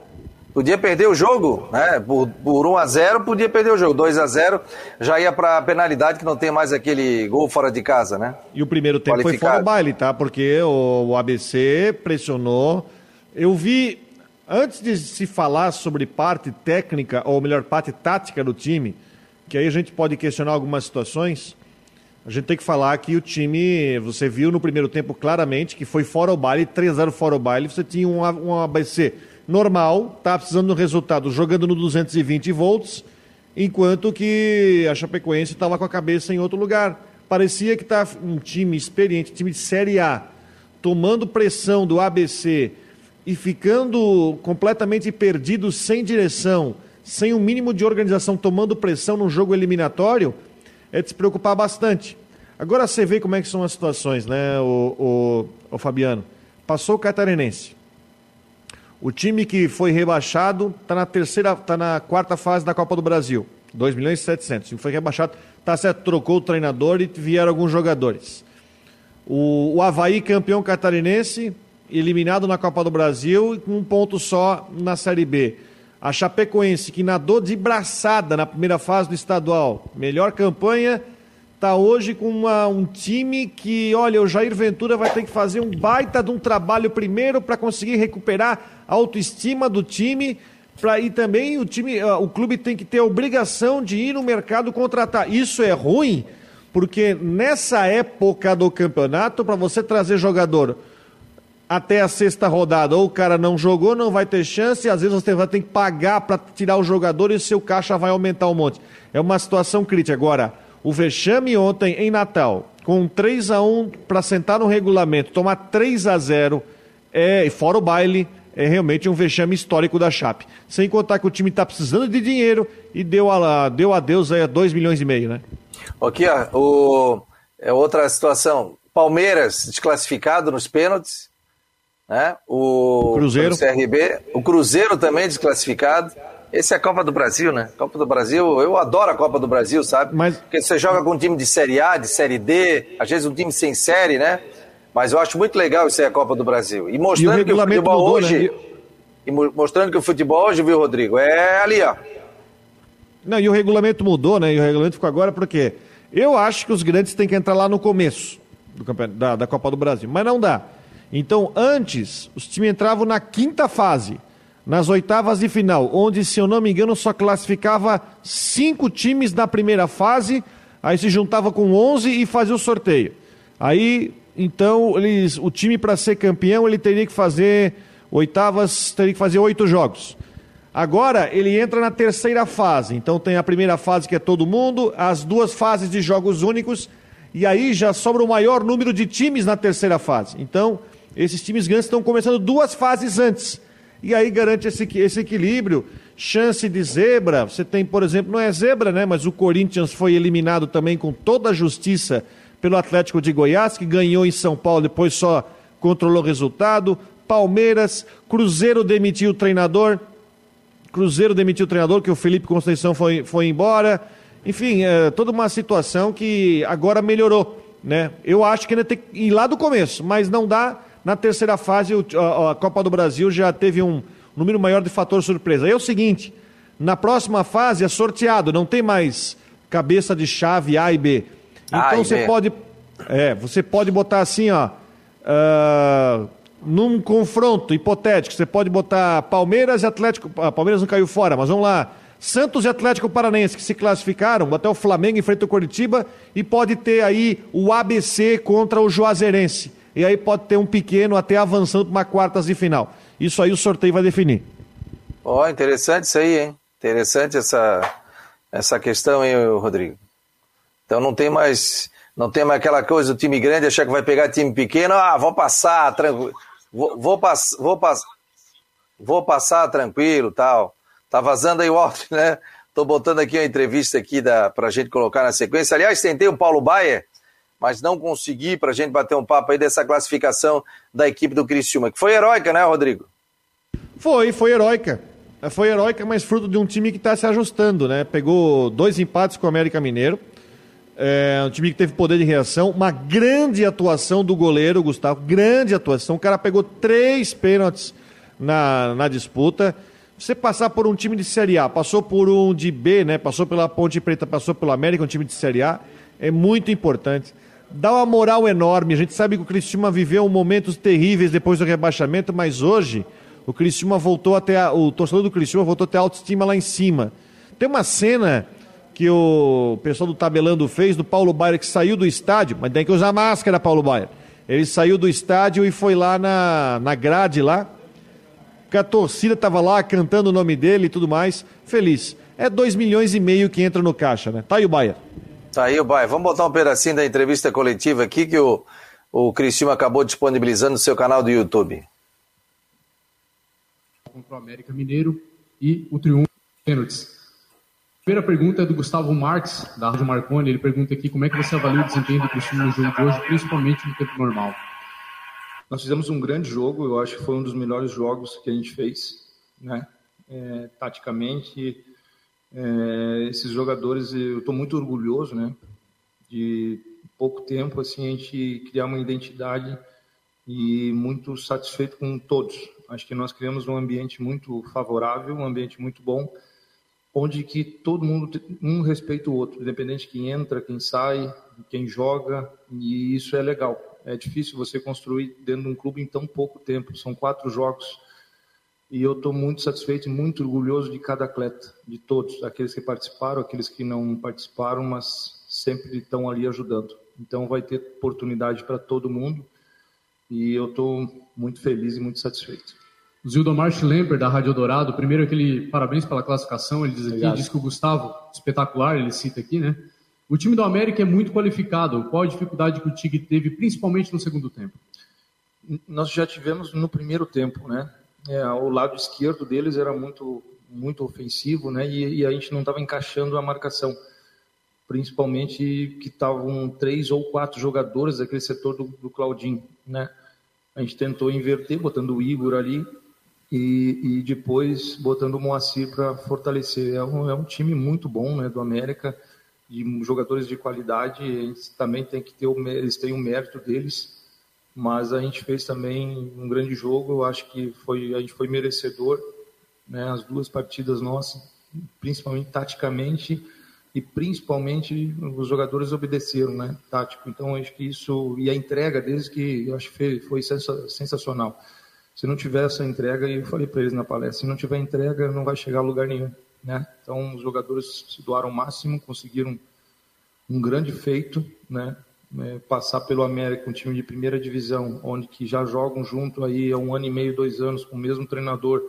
Podia perder o jogo, né? Por, por 1 a 0 podia perder o jogo. 2 a 0 já ia para penalidade que não tem mais aquele gol fora de casa, né? E o primeiro tempo foi fora o baile, tá? Porque o, o ABC pressionou. Eu vi antes de se falar sobre parte técnica ou melhor parte tática do time, que aí a gente pode questionar algumas situações. A gente tem que falar que o time, você viu no primeiro tempo claramente que foi fora o baile, 3 0 fora o baile, você tinha um, um ABC normal, tá precisando do resultado jogando no 220 volts, enquanto que a Chapecoense estava com a cabeça em outro lugar. Parecia que tá um time experiente, time de Série A, tomando pressão do ABC e ficando completamente perdido, sem direção, sem um mínimo de organização, tomando pressão num jogo eliminatório, é de se preocupar bastante. Agora você vê como é que são as situações, né, o, o, o Fabiano? Passou o Catarinense o time que foi rebaixado está na terceira, está na quarta fase da Copa do Brasil. 2 milhões e 700. O foi rebaixado, tá certo, trocou o treinador e vieram alguns jogadores. O, o Havaí, campeão catarinense, eliminado na Copa do Brasil com um ponto só na Série B. A Chapecoense, que nadou de braçada na primeira fase do estadual. Melhor campanha está hoje com uma, um time que, olha, o Jair Ventura vai ter que fazer um baita de um trabalho primeiro para conseguir recuperar a autoestima do time. Pra, e também o time, o clube tem que ter a obrigação de ir no mercado contratar. Isso é ruim, porque nessa época do campeonato, para você trazer jogador até a sexta rodada, ou o cara não jogou, não vai ter chance, e às vezes você vai ter que pagar para tirar o jogador e o seu caixa vai aumentar um monte. É uma situação crítica. Agora, o vexame ontem em Natal, com 3 a 1 para sentar no regulamento, tomar 3 a 0 é, fora o baile, é realmente um vexame histórico da Chape. Sem contar que o time está precisando de dinheiro e deu, a, deu adeus aí a 2 milhões e meio, né? Aqui, ó, o, é outra situação. Palmeiras desclassificado nos pênaltis, né? O Cruzeiro. O CRB, o Cruzeiro também desclassificado. Esse é a Copa do Brasil, né? Copa do Brasil, eu adoro a Copa do Brasil, sabe? Mas... Porque você joga com um time de Série A, de Série D, às vezes um time sem série, né? Mas eu acho muito legal isso aí a Copa do Brasil. E mostrando e que o futebol mudou, né? hoje. Né? E mostrando que o futebol hoje, viu, Rodrigo? É ali, ó. Não, e o regulamento mudou, né? E o regulamento ficou agora porque eu acho que os grandes têm que entrar lá no começo do da, da Copa do Brasil, mas não dá. Então, antes, os times entravam na quinta fase nas oitavas de final, onde, se eu não me engano, só classificava cinco times na primeira fase, aí se juntava com 11 e fazia o sorteio. Aí, então, eles, o time para ser campeão, ele teria que fazer oitavas, teria que fazer oito jogos. Agora, ele entra na terceira fase, então tem a primeira fase que é todo mundo, as duas fases de jogos únicos, e aí já sobra o maior número de times na terceira fase. Então, esses times grandes estão começando duas fases antes e aí garante esse, esse equilíbrio. Chance de zebra, você tem, por exemplo, não é zebra, né? Mas o Corinthians foi eliminado também com toda a justiça pelo Atlético de Goiás, que ganhou em São Paulo, depois só controlou o resultado. Palmeiras, Cruzeiro demitiu o treinador. Cruzeiro demitiu o treinador, que o Felipe Conceição foi, foi embora. Enfim, é toda uma situação que agora melhorou. Né? Eu acho que ainda tem que ir lá do começo, mas não dá na terceira fase, a Copa do Brasil já teve um número maior de fator surpresa. Aí é o seguinte: na próxima fase é sorteado, não tem mais cabeça de chave A e B. Então você pode. É, você pode botar assim, ó. Uh, num confronto hipotético, você pode botar Palmeiras e Atlético. Ah, Palmeiras não caiu fora, mas vamos lá. Santos e Atlético Paranaense que se classificaram, até o Flamengo enfrenta o Curitiba e pode ter aí o ABC contra o Juazeirense e aí pode ter um pequeno até avançando para uma quartas de final. Isso aí o sorteio vai definir. Ó, oh, interessante isso aí, hein? Interessante essa, essa questão, hein, Rodrigo? Então não tem mais não tem mais aquela coisa do time grande achar que vai pegar time pequeno, ah, vou passar, tranquilo, vou, vou, pass, vou, pass, vou passar tranquilo, tal. Tá vazando aí o áudio, né? Tô botando aqui uma entrevista aqui da, pra gente colocar na sequência. Aliás, tentei o Paulo Baier, mas não consegui para a gente bater um papo aí dessa classificação da equipe do Criciúma, que foi heróica, né, Rodrigo? Foi, foi heróica. Foi heróica, mas fruto de um time que está se ajustando, né? Pegou dois empates com o América Mineiro. É um time que teve poder de reação, uma grande atuação do goleiro, Gustavo, grande atuação. O cara pegou três pênaltis na, na disputa. Você passar por um time de Série A, passou por um de B, né? Passou pela Ponte Preta, passou pelo América, um time de Série A, é muito importante. Dá uma moral enorme. A gente sabe que o Criciúma viveu momentos terríveis depois do rebaixamento, mas hoje o Criciúma voltou até a, o torcedor do Criciúma voltou a ter autoestima lá em cima. Tem uma cena que o pessoal do Tabelando fez do Paulo Baier que saiu do estádio, mas tem que usar máscara, Paulo Baier. Ele saiu do estádio e foi lá na, na grade lá, que a torcida estava lá cantando o nome dele e tudo mais, feliz. É 2 milhões e meio que entra no caixa, né? Tá aí o Baier. Tá aí o Baier. Vamos botar um pedacinho da entrevista coletiva aqui que o, o Criciúma acabou disponibilizando no seu canal do YouTube. Contra o América Mineiro e o triunfo pênaltis. Primeira pergunta é do Gustavo Marques, da Rádio Marconi. Ele pergunta aqui como é que você avalia o desempenho do Cristiano no jogo de hoje, principalmente no tempo normal. Nós fizemos um grande jogo, eu acho que foi um dos melhores jogos que a gente fez, né? É, taticamente, é, esses jogadores, eu estou muito orgulhoso, né? De pouco tempo, assim, a gente criar uma identidade e muito satisfeito com todos. Acho que nós criamos um ambiente muito favorável, um ambiente muito bom onde que todo mundo um respeita o outro, independente de quem entra, quem sai, quem joga, e isso é legal. É difícil você construir dentro de um clube em tão pouco tempo. São quatro jogos e eu estou muito satisfeito e muito orgulhoso de cada atleta, de todos, aqueles que participaram, aqueles que não participaram, mas sempre estão ali ajudando. Então vai ter oportunidade para todo mundo e eu estou muito feliz e muito satisfeito. Zildomar Schlemper, da Rádio Dourado, primeiro aquele parabéns pela classificação, ele diz aqui, Obrigado. diz que o Gustavo, espetacular, ele cita aqui, né? O time do América é muito qualificado. Qual a dificuldade que o Tigre teve, principalmente no segundo tempo? Nós já tivemos no primeiro tempo, né? É, o lado esquerdo deles era muito muito ofensivo, né? E, e a gente não estava encaixando a marcação, principalmente que estavam três ou quatro jogadores daquele setor do, do Claudinho, né? A gente tentou inverter, botando o Igor ali, e, e depois botando o Moacir para fortalecer. É um, é um time muito bom né, do América, de jogadores de qualidade, eles também tem que ter o, eles têm o mérito deles, mas a gente fez também um grande jogo, eu acho que foi, a gente foi merecedor, né, as duas partidas nossas, principalmente taticamente, e principalmente os jogadores obedeceram, né, tático. Então acho que isso e a entrega deles que eu acho que foi, foi sensacional. Se não tiver essa entrega, e eu falei para eles na palestra, se não tiver entrega, não vai chegar a lugar nenhum. Né? Então, os jogadores se doaram o máximo, conseguiram um grande feito, né? É, passar pelo América, um time de primeira divisão, onde que já jogam junto aí há um ano e meio, dois anos, com o mesmo treinador.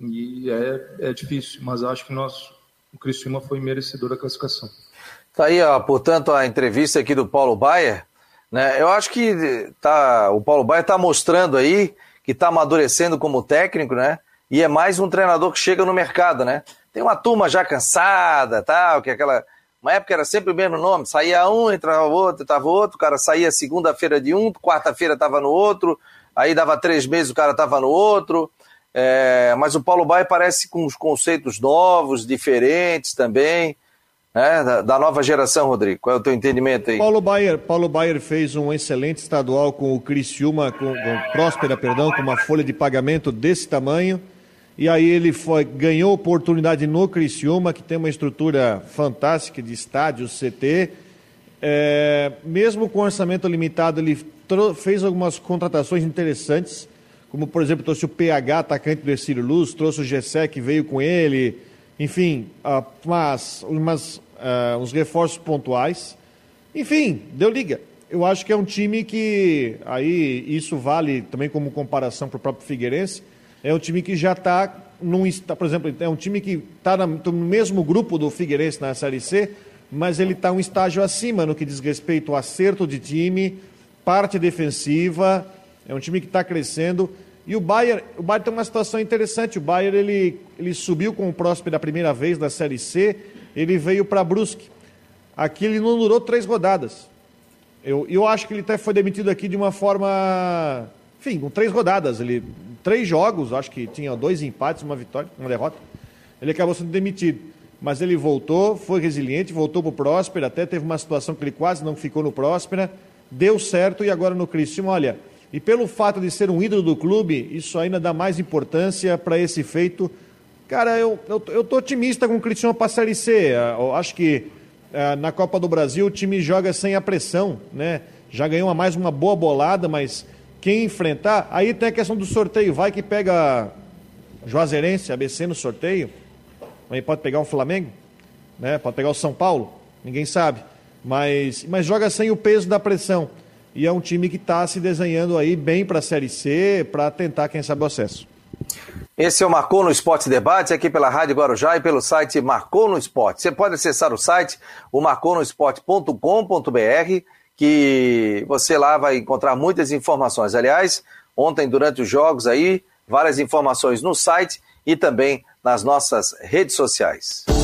E é, é difícil, mas acho que nós, o Criciúma foi merecedor da classificação. Tá aí, ó, portanto, a entrevista aqui do Paulo Baier. Né? Eu acho que tá, o Paulo Baier está mostrando aí que está amadurecendo como técnico, né? E é mais um treinador que chega no mercado, né? Tem uma turma já cansada, tal, que é aquela. Uma época era sempre o mesmo nome, saía um, entrava outro, entrava outro, o cara saía segunda-feira de um, quarta-feira estava no outro, aí dava três meses o cara estava no outro. É... mas o Paulo Baia parece com os conceitos novos, diferentes também né, da, da, nova geração, Rodrigo. Qual é o teu entendimento aí? Paulo Baier, Paulo Baier fez um excelente estadual com o Criciúma, com, com Próspera, perdão, com uma folha de pagamento desse tamanho. E aí ele foi, ganhou oportunidade no Criciúma, que tem uma estrutura fantástica de estádio, CT. É, mesmo com orçamento limitado, ele fez algumas contratações interessantes, como por exemplo trouxe o PH, atacante do Ercílio Luz, trouxe o Gessé que veio com ele, enfim, uh, umas, umas uh, uns reforços pontuais. Enfim, deu liga. Eu acho que é um time que, aí isso vale também como comparação para o próprio Figueirense, é um time que já está num, por exemplo, é um time que está no mesmo grupo do Figueirense na Série C, mas ele está um estágio acima no que diz respeito ao acerto de time, parte defensiva, é um time que está crescendo. E o Bayern, o Bayern tem uma situação interessante. O Bayern ele, ele subiu com o Próspero da primeira vez da Série C ele veio para Brusque. Aqui ele não durou três rodadas. Eu, eu acho que ele até foi demitido aqui de uma forma. Enfim, com três rodadas. Ele, três jogos, acho que tinha dois empates, uma vitória, uma derrota. Ele acabou sendo demitido. Mas ele voltou, foi resiliente, voltou para o Próspera, até teve uma situação que ele quase não ficou no Próspera, deu certo e agora no Criciúma, olha, e pelo fato de ser um ídolo do clube, isso ainda dá mais importância para esse feito Cara, eu, eu, eu tô otimista com o Cristiano para a Série C. Eu acho que uh, na Copa do Brasil o time joga sem a pressão, né? Já ganhou mais uma boa bolada, mas quem enfrentar. Aí tem a questão do sorteio. Vai que pega Juazeirense, ABC no sorteio. Aí pode pegar um Flamengo, né? Pode pegar o São Paulo, ninguém sabe. Mas, mas joga sem o peso da pressão. E é um time que está se desenhando aí bem para a Série C, para tentar, quem sabe, o acesso. Esse é o Marcou no Esporte Debate, aqui pela Rádio Guarujá e pelo site Marcou no Esporte. Você pode acessar o site, o marconosport.com.br, que você lá vai encontrar muitas informações. Aliás, ontem, durante os jogos aí, várias informações no site e também nas nossas redes sociais.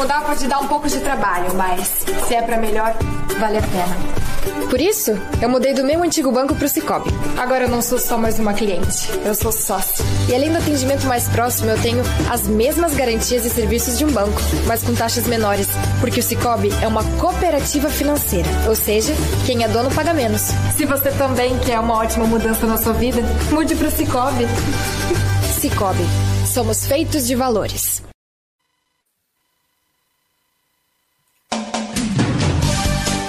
Mudar pode dar um pouco de trabalho, mas se é para melhor, vale a pena. Por isso, eu mudei do meu antigo banco para o Cicobi. Agora eu não sou só mais uma cliente, eu sou sócio. E além do atendimento mais próximo, eu tenho as mesmas garantias e serviços de um banco, mas com taxas menores, porque o Cicobi é uma cooperativa financeira, ou seja, quem é dono paga menos. Se você também quer uma ótima mudança na sua vida, mude para o Cicobi. Cicobi, somos feitos de valores.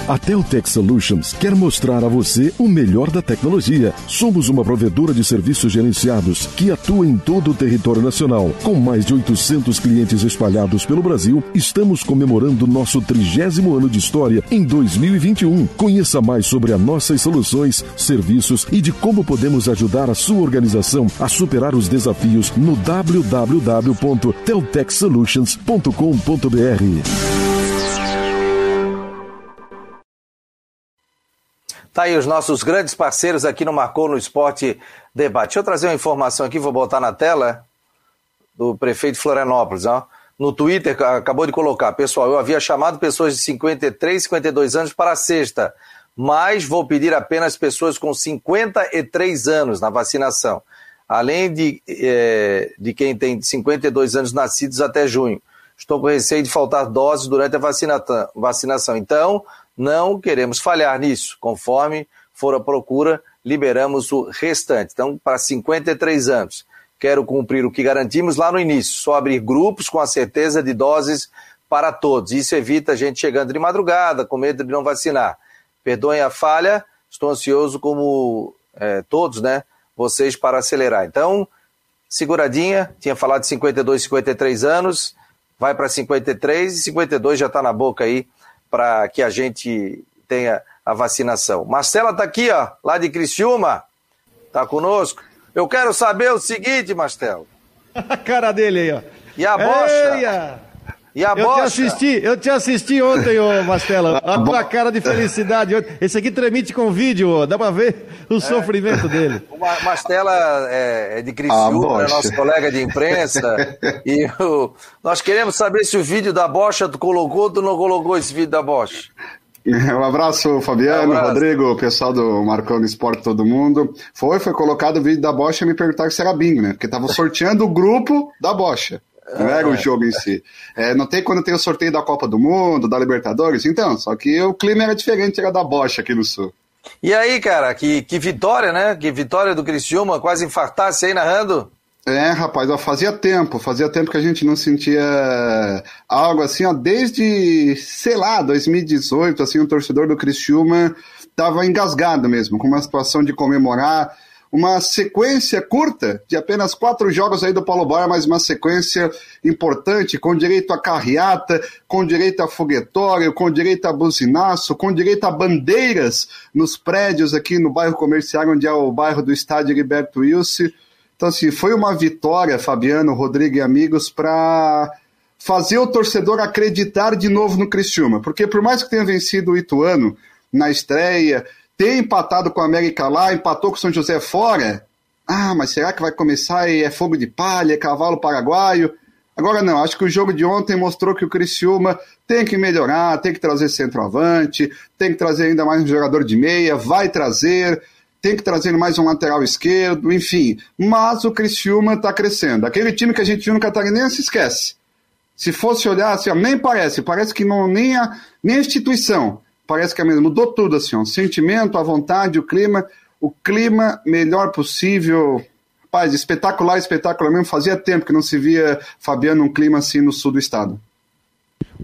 A Teltech Solutions quer mostrar a você o melhor da tecnologia. Somos uma provedora de serviços gerenciados que atua em todo o território nacional. Com mais de 800 clientes espalhados pelo Brasil, estamos comemorando nosso trigésimo ano de história em 2021. Conheça mais sobre as nossas soluções, serviços e de como podemos ajudar a sua organização a superar os desafios no www.teltechsolutions.com.br. Tá aí os nossos grandes parceiros aqui no Marcou no Esporte Debate. Deixa eu trazer uma informação aqui, vou botar na tela, do prefeito Florianópolis. Ó. No Twitter, acabou de colocar, pessoal, eu havia chamado pessoas de 53, 52 anos para a sexta, mas vou pedir apenas pessoas com 53 anos na vacinação, além de, é, de quem tem 52 anos nascidos até junho. Estou com receio de faltar doses durante a vacina, vacinação. Então, não queremos falhar nisso. Conforme for a procura, liberamos o restante. Então, para 53 anos, quero cumprir o que garantimos lá no início: só abrir grupos com a certeza de doses para todos. Isso evita a gente chegando de madrugada, com medo de não vacinar. Perdoem a falha, estou ansioso como é, todos, né? Vocês para acelerar. Então, seguradinha, tinha falado de 52, 53 anos, vai para 53 e 52 já está na boca aí para que a gente tenha a vacinação. Marcela está aqui, ó, lá de Criciúma, está conosco. Eu quero saber o seguinte, Marcelo. a cara dele aí, ó. E a bocha? Eia. E a eu bocha? Te assisti, eu te assisti ontem, ô Mastela. A tua cara de felicidade. Esse aqui tremite com vídeo, ó. dá pra ver o é. sofrimento dele. O Mastela é, é de Criciúma, é nosso colega de imprensa. e o, nós queremos saber se o vídeo da bocha tu colocou ou tu não colocou esse vídeo da bocha. Um abraço, Fabiano, um abraço. Rodrigo, pessoal do Marcando Esporte, todo mundo. Foi, foi colocado o vídeo da Bocha e me perguntaram se era bingo, né? Porque tava sorteando o grupo da Bocha. Não era o jogo em si. É, não tem quando tem o sorteio da Copa do Mundo, da Libertadores, então, só que o clima era diferente, era da Bocha aqui no Sul. E aí, cara, que, que vitória, né? Que vitória do Criciúma, quase infartasse aí narrando. É, rapaz, ó, fazia tempo, fazia tempo que a gente não sentia algo assim, ó, desde, sei lá, 2018, assim, o torcedor do Criciúma tava engasgado mesmo, com uma situação de comemorar, uma sequência curta de apenas quatro jogos aí do Paulo Baier, mas uma sequência importante, com direito a carreata, com direito a foguetório, com direito a buzinaço, com direito a bandeiras nos prédios aqui no bairro comercial, onde é o bairro do Estádio Gilberto Wilson. Então, assim, foi uma vitória, Fabiano, Rodrigo e amigos, para fazer o torcedor acreditar de novo no Criciúma. Porque por mais que tenha vencido o Ituano na estreia, ter empatado com a América lá, empatou com o São José fora, Ah, mas será que vai começar e é fogo de palha, é cavalo paraguaio? Agora não, acho que o jogo de ontem mostrou que o Criciúma tem que melhorar, tem que trazer centroavante, tem que trazer ainda mais um jogador de meia, vai trazer, tem que trazer mais um lateral esquerdo, enfim. Mas o Criciúma está crescendo. Aquele time que a gente viu no Catarinense, esquece. Se fosse olhar, assim, ó, nem parece, parece que não, nem, a, nem a instituição, parece que é mesmo, mudou tudo, assim, ó, o sentimento, a vontade, o clima, o clima melhor possível, rapaz, espetacular, espetacular mesmo, fazia tempo que não se via, Fabiano, um clima assim no sul do estado.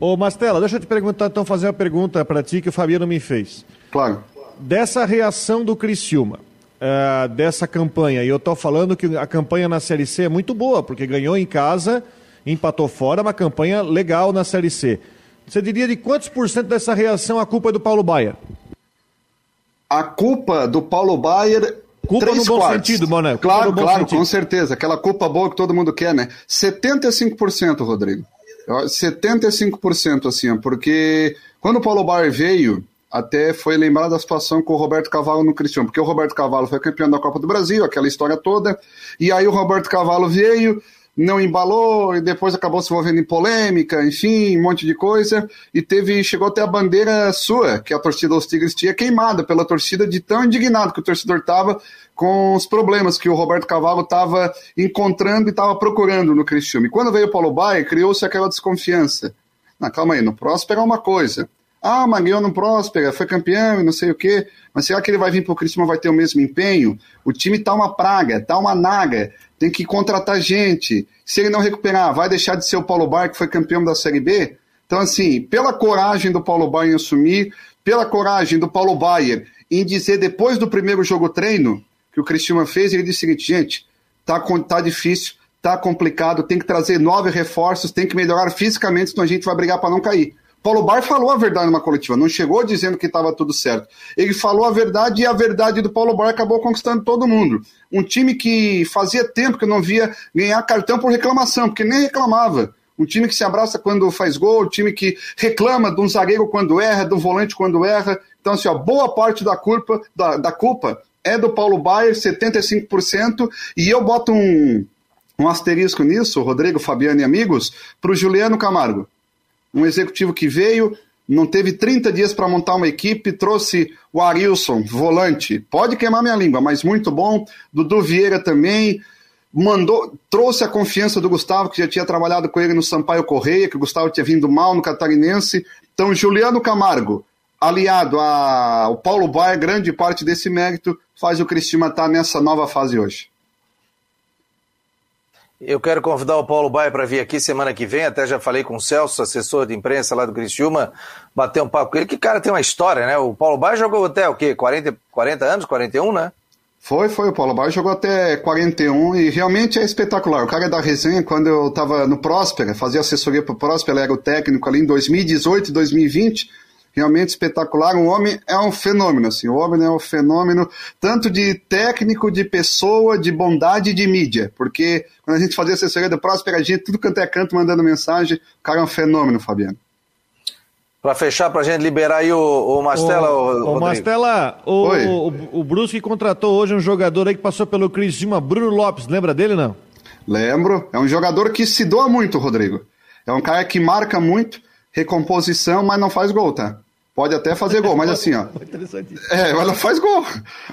Ô, Mastela, deixa eu te perguntar, então, fazer uma pergunta para ti que o Fabiano me fez. Claro. Dessa reação do Criciúma, uh, dessa campanha, e eu estou falando que a campanha na Série C é muito boa, porque ganhou em casa, empatou fora, uma campanha legal na Série C. Você diria de quantos por cento dessa reação a culpa é do Paulo Baier? A culpa do Paulo Baier Culpa Três no bom quartos. sentido, Mané. Claro, claro, sentido. com certeza. Aquela culpa boa que todo mundo quer, né? 75%, Rodrigo. 75% assim, porque quando o Paulo Baier veio, até foi lembrada a situação com o Roberto Cavalo no Cristiano, porque o Roberto Cavalo foi campeão da Copa do Brasil, aquela história toda, e aí o Roberto Cavalo veio, não embalou e depois acabou se envolvendo em polêmica, enfim, um monte de coisa. E teve, chegou até a bandeira sua, que a torcida dos Tigres tinha queimada pela torcida de tão indignado que o torcedor estava com os problemas que o Roberto Cavalo estava encontrando e estava procurando no Cristiano. E quando veio o Paulo Baia, criou-se aquela desconfiança. Não, calma aí, no Próspera é uma coisa. Ah, no Próspera, foi campeão e não sei o quê. Mas será que ele vai vir para o Cristiano vai ter o mesmo empenho? O time tá uma praga, tá uma naga tem que contratar gente. Se ele não recuperar, vai deixar de ser o Paulo Bar, que foi campeão da Série B? Então, assim, pela coragem do Paulo Baier em assumir, pela coragem do Paulo Baier em dizer, depois do primeiro jogo treino que o Cristiano fez, ele disse o seguinte, gente, tá, tá difícil, tá complicado, tem que trazer nove reforços, tem que melhorar fisicamente, senão a gente vai brigar para não cair. Paulo Bar falou a verdade numa coletiva, não chegou dizendo que estava tudo certo. Ele falou a verdade e a verdade do Paulo Bar acabou conquistando todo mundo. Um time que fazia tempo que não via ganhar cartão por reclamação, porque nem reclamava. Um time que se abraça quando faz gol, um time que reclama de um zagueiro quando erra, do volante quando erra. Então, assim, ó, boa parte da culpa, da, da culpa é do Paulo Baier, 75%, e eu boto um, um asterisco nisso, Rodrigo, Fabiano e amigos, para o Juliano Camargo um executivo que veio, não teve 30 dias para montar uma equipe, trouxe o Arilson, volante, pode queimar minha língua, mas muito bom. Dudu Vieira também mandou, trouxe a confiança do Gustavo, que já tinha trabalhado com ele no Sampaio Correia, que o Gustavo tinha vindo mal no Catarinense. Então, Juliano Camargo, aliado ao Paulo Baia, grande parte desse mérito, faz o Cristina estar nessa nova fase hoje. Eu quero convidar o Paulo Baia para vir aqui semana que vem. Até já falei com o Celso, assessor de imprensa lá do Criciúma, bater um papo com ele. Que cara tem uma história, né? O Paulo Baia jogou até o quê? 40, 40 anos? 41, né? Foi, foi. O Paulo Baia jogou até 41 e realmente é espetacular. O cara é da resenha, quando eu estava no Próspera, fazia assessoria para o Próspera, era o técnico ali em 2018, 2020 realmente espetacular. O homem é um fenômeno, assim, o homem é um fenômeno tanto de técnico, de pessoa, de bondade e de mídia, porque quando a gente fazia assessoria do Próspera, a gente tudo canto é canto mandando mensagem, o cara é um fenômeno, Fabiano. Para fechar, para a gente liberar aí o, o Mastela. O, o Mastela, o, o, o Brusque contratou hoje um jogador aí que passou pelo Criciúma, Bruno Lopes, lembra dele não? Lembro, é um jogador que se doa muito, Rodrigo. É um cara que marca muito, recomposição, mas não faz gol, tá? Pode até fazer gol, mas assim, ó. É, mas não faz gol.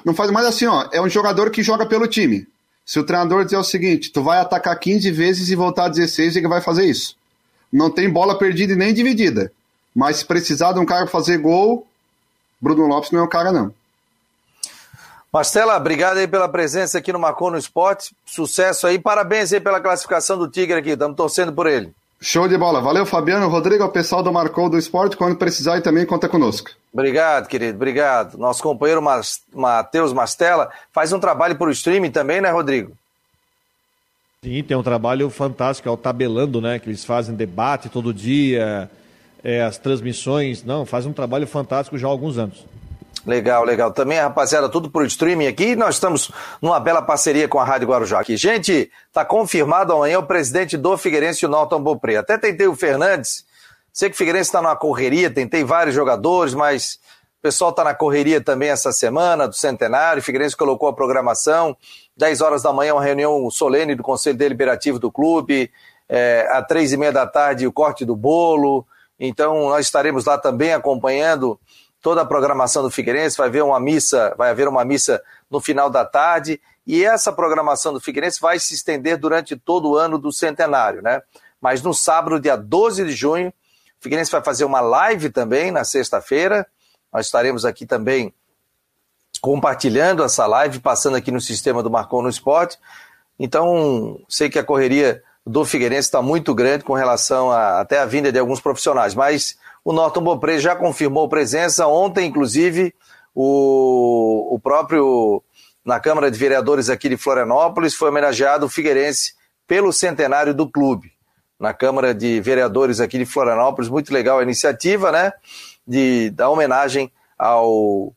Não faz, mas assim, ó, é um jogador que joga pelo time. Se o treinador dizer o seguinte, tu vai atacar 15 vezes e voltar 16, ele vai fazer isso. Não tem bola perdida e nem dividida. Mas se precisar de um cara fazer gol, Bruno Lopes não é o cara, não. Marcela, obrigado aí pela presença aqui no Marcou no Esporte. Sucesso aí. Parabéns aí pela classificação do Tigre aqui. Estamos torcendo por ele. Show de bola. Valeu, Fabiano, Rodrigo, o pessoal do Marcou do Esporte. Quando precisar, e também conta conosco. Obrigado, querido. Obrigado. Nosso companheiro Matheus Mastella faz um trabalho por streaming também, né, Rodrigo? Sim, tem um trabalho fantástico, é o Tabelando, né? Que eles fazem debate todo dia, é, as transmissões. Não, faz um trabalho fantástico já há alguns anos. Legal, legal. Também, rapaziada, tudo por streaming aqui. Nós estamos numa bela parceria com a Rádio Guarujá aqui. Gente, tá confirmado amanhã o presidente do Figueirense, o Norton Beaupré. Até tentei o Fernandes. Sei que o Figueirense está numa correria, tentei vários jogadores, mas o pessoal está na correria também essa semana do centenário. O Figueirense colocou a programação 10 horas da manhã, uma reunião solene do Conselho Deliberativo do clube, é, às três e meia da tarde, o corte do bolo. Então, nós estaremos lá também acompanhando toda a programação do Figueirense. Vai haver uma missa, vai haver uma missa no final da tarde. E essa programação do Figueirense vai se estender durante todo o ano do centenário, né? Mas no sábado, dia 12 de junho, o Figueirense vai fazer uma live também na sexta-feira. Nós estaremos aqui também compartilhando essa live, passando aqui no sistema do Marcon no Esporte. Então, sei que a correria do Figueirense está muito grande com relação a, até a vinda de alguns profissionais, mas o Norton Bopré já confirmou presença ontem, inclusive, o, o próprio na Câmara de Vereadores aqui de Florianópolis foi homenageado o Figueirense pelo centenário do clube. Na Câmara de Vereadores aqui de Florianópolis, muito legal a iniciativa, né? De dar homenagem ao,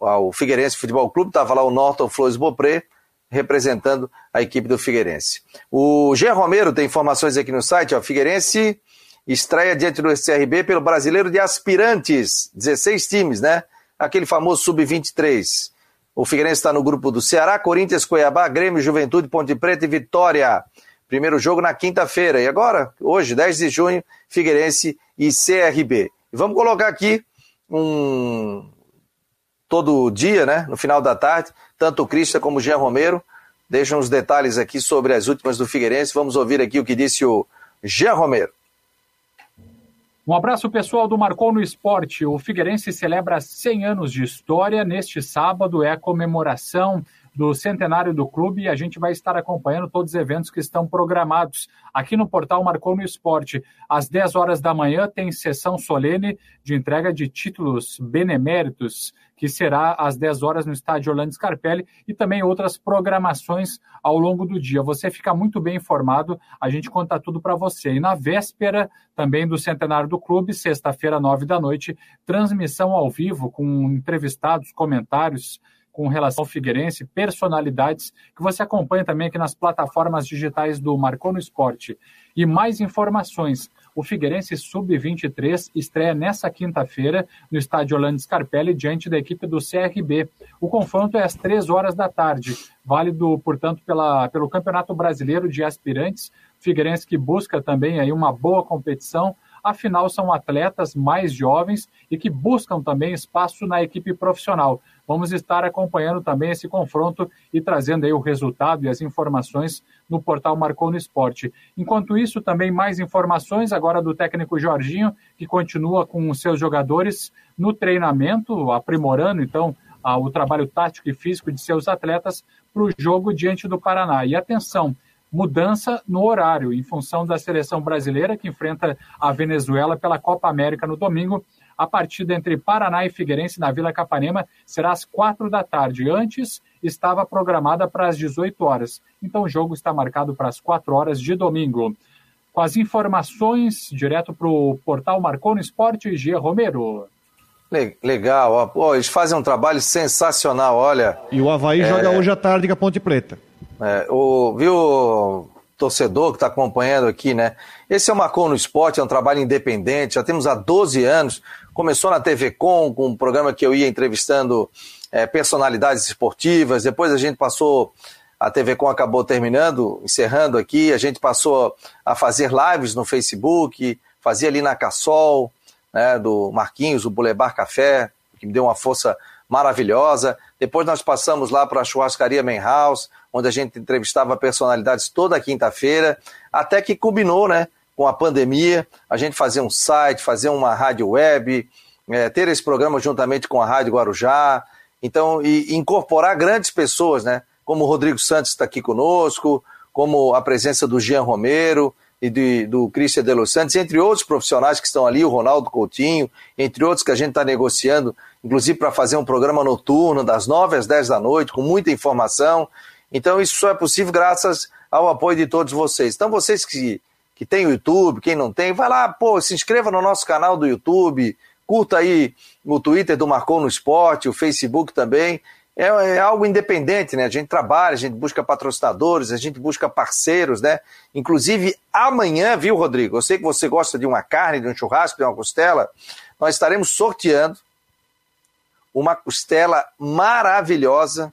ao Figueirense Futebol Clube. Estava lá o Norton Flores Bopré, representando a equipe do Figueirense. O Jean Romero tem informações aqui no site, ó, Figueirense estreia diante do CRB pelo Brasileiro de Aspirantes, 16 times, né? Aquele famoso Sub-23. O Figueirense está no grupo do Ceará, Corinthians, Cuiabá, Grêmio, Juventude, Ponte Preta e Vitória. Primeiro jogo na quinta-feira. E agora, hoje, 10 de junho, Figueirense e CRB. E vamos colocar aqui um, todo dia, né, no final da tarde, tanto o Crista como o Jean Romero deixam os detalhes aqui sobre as últimas do Figueirense. Vamos ouvir aqui o que disse o Jean Romero. Um abraço pessoal do Marcou no Esporte. O Figueirense celebra 100 anos de história. Neste sábado é a comemoração do centenário do clube e a gente vai estar acompanhando todos os eventos que estão programados aqui no portal Marcou no Esporte. Às 10 horas da manhã tem sessão solene de entrega de títulos beneméritos, que será às 10 horas no estádio Orlando Scarpelli e também outras programações ao longo do dia. Você fica muito bem informado, a gente conta tudo para você. E na véspera também do centenário do clube, sexta-feira, nove da noite, transmissão ao vivo com entrevistados, comentários com relação ao Figueirense, personalidades que você acompanha também aqui nas plataformas digitais do Marcou no Esporte. E mais informações. O Figueirense Sub-23 estreia nessa quinta-feira no estádio Orlando Scarpelli diante da equipe do CRB. O confronto é às três horas da tarde, válido, portanto, pela, pelo Campeonato Brasileiro de Aspirantes. Figueirense que busca também aí uma boa competição afinal são atletas mais jovens e que buscam também espaço na equipe profissional. Vamos estar acompanhando também esse confronto e trazendo aí o resultado e as informações no portal Marcou no Esporte. Enquanto isso, também mais informações agora do técnico Jorginho, que continua com os seus jogadores no treinamento, aprimorando então o trabalho tático e físico de seus atletas para o jogo diante do Paraná. E atenção, mudança no horário, em função da seleção brasileira que enfrenta a Venezuela pela Copa América no domingo. A partida entre Paraná e Figueirense na Vila Capanema será às quatro da tarde. Antes estava programada para as 18 horas. Então o jogo está marcado para as quatro horas de domingo. Com as informações, direto para o portal Marcou no Esporte, Gia Romero. Legal, Pô, eles fazem um trabalho sensacional, olha. E o Havaí é... joga hoje à tarde com a Ponte Preta. É, o, viu, torcedor que está acompanhando aqui, né? Esse é o Marcou no Esporte, é um trabalho independente, já temos há 12 anos. Começou na TV Com, com um programa que eu ia entrevistando é, personalidades esportivas, depois a gente passou, a TV Com acabou terminando, encerrando aqui, a gente passou a fazer lives no Facebook, fazia ali na Cassol, né, do Marquinhos, o Boulevard Café, que me deu uma força maravilhosa. Depois nós passamos lá para a churrascaria Main House, onde a gente entrevistava personalidades toda quinta-feira, até que combinou, né, com a pandemia, a gente fazer um site, fazer uma rádio web, é, ter esse programa juntamente com a Rádio Guarujá, então, e incorporar grandes pessoas, né, como o Rodrigo Santos está aqui conosco, como a presença do Jean Romero, e de, do Cristian de Los Santos, entre outros profissionais que estão ali, o Ronaldo Coutinho, entre outros que a gente está negociando, inclusive para fazer um programa noturno, das 9 às 10 da noite, com muita informação. Então, isso só é possível graças ao apoio de todos vocês. Então, vocês que, que têm o YouTube, quem não tem, vai lá, pô, se inscreva no nosso canal do YouTube, curta aí o Twitter do Marcou no Esporte, o Facebook também é, é, algo independente, né? A gente trabalha, a gente busca patrocinadores, a gente busca parceiros, né? Inclusive, amanhã, viu, Rodrigo? Eu sei que você gosta de uma carne, de um churrasco, de uma costela. Nós estaremos sorteando uma costela maravilhosa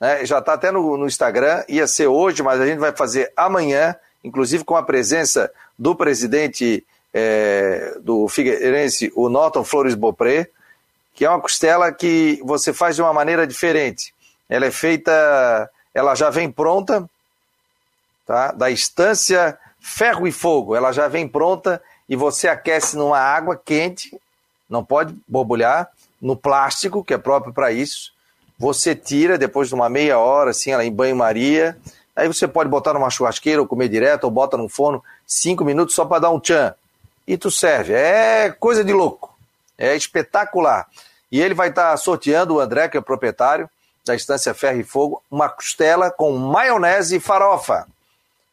né? já está até no, no Instagram, ia ser hoje, mas a gente vai fazer amanhã, inclusive com a presença do presidente é, do Figueirense, o Norton Flores Bopré, que é uma costela que você faz de uma maneira diferente. Ela é feita, ela já vem pronta, tá? Da estância ferro e fogo, ela já vem pronta e você aquece numa água quente, não pode borbulhar, no plástico, que é próprio para isso. Você tira depois de uma meia hora, assim, ela em banho-maria. Aí você pode botar numa churrasqueira ou comer direto, ou bota no forno cinco minutos só para dar um tchan. E tu serve. É coisa de louco. É espetacular. E ele vai estar tá sorteando, o André, que é o proprietário da Estância Ferro e Fogo, uma costela com maionese e farofa.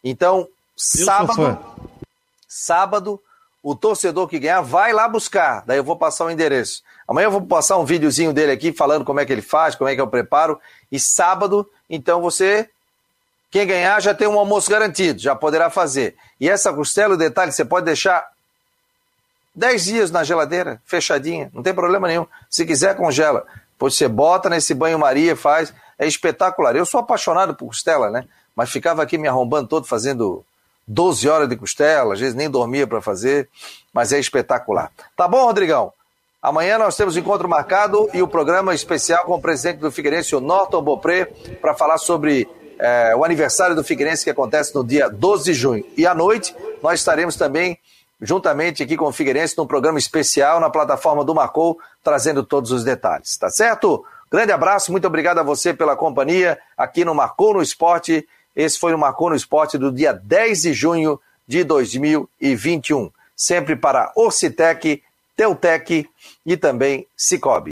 Então, sábado, sábado, o torcedor que ganhar vai lá buscar. Daí eu vou passar o endereço. Amanhã eu vou passar um videozinho dele aqui falando como é que ele faz, como é que o preparo. E sábado, então você, quem ganhar já tem um almoço garantido, já poderá fazer. E essa costela, o detalhe, você pode deixar 10 dias na geladeira, fechadinha, não tem problema nenhum. Se quiser, congela. Depois você bota nesse banho-maria, faz. É espetacular. Eu sou apaixonado por costela, né? Mas ficava aqui me arrombando todo fazendo 12 horas de costela, às vezes nem dormia para fazer, mas é espetacular. Tá bom, Rodrigão? Amanhã nós temos encontro marcado e o programa especial com o presidente do Figueirense, o Norton Bopré, para falar sobre é, o aniversário do Figueirense que acontece no dia 12 de junho. E à noite nós estaremos também juntamente aqui com o Figueirense num programa especial na plataforma do Marcou, trazendo todos os detalhes. Tá certo? Grande abraço, muito obrigado a você pela companhia aqui no Marcou no Esporte. Esse foi o Marcou no Esporte do dia 10 de junho de 2021. Sempre para Orcitec, Teutec e também Cicobi.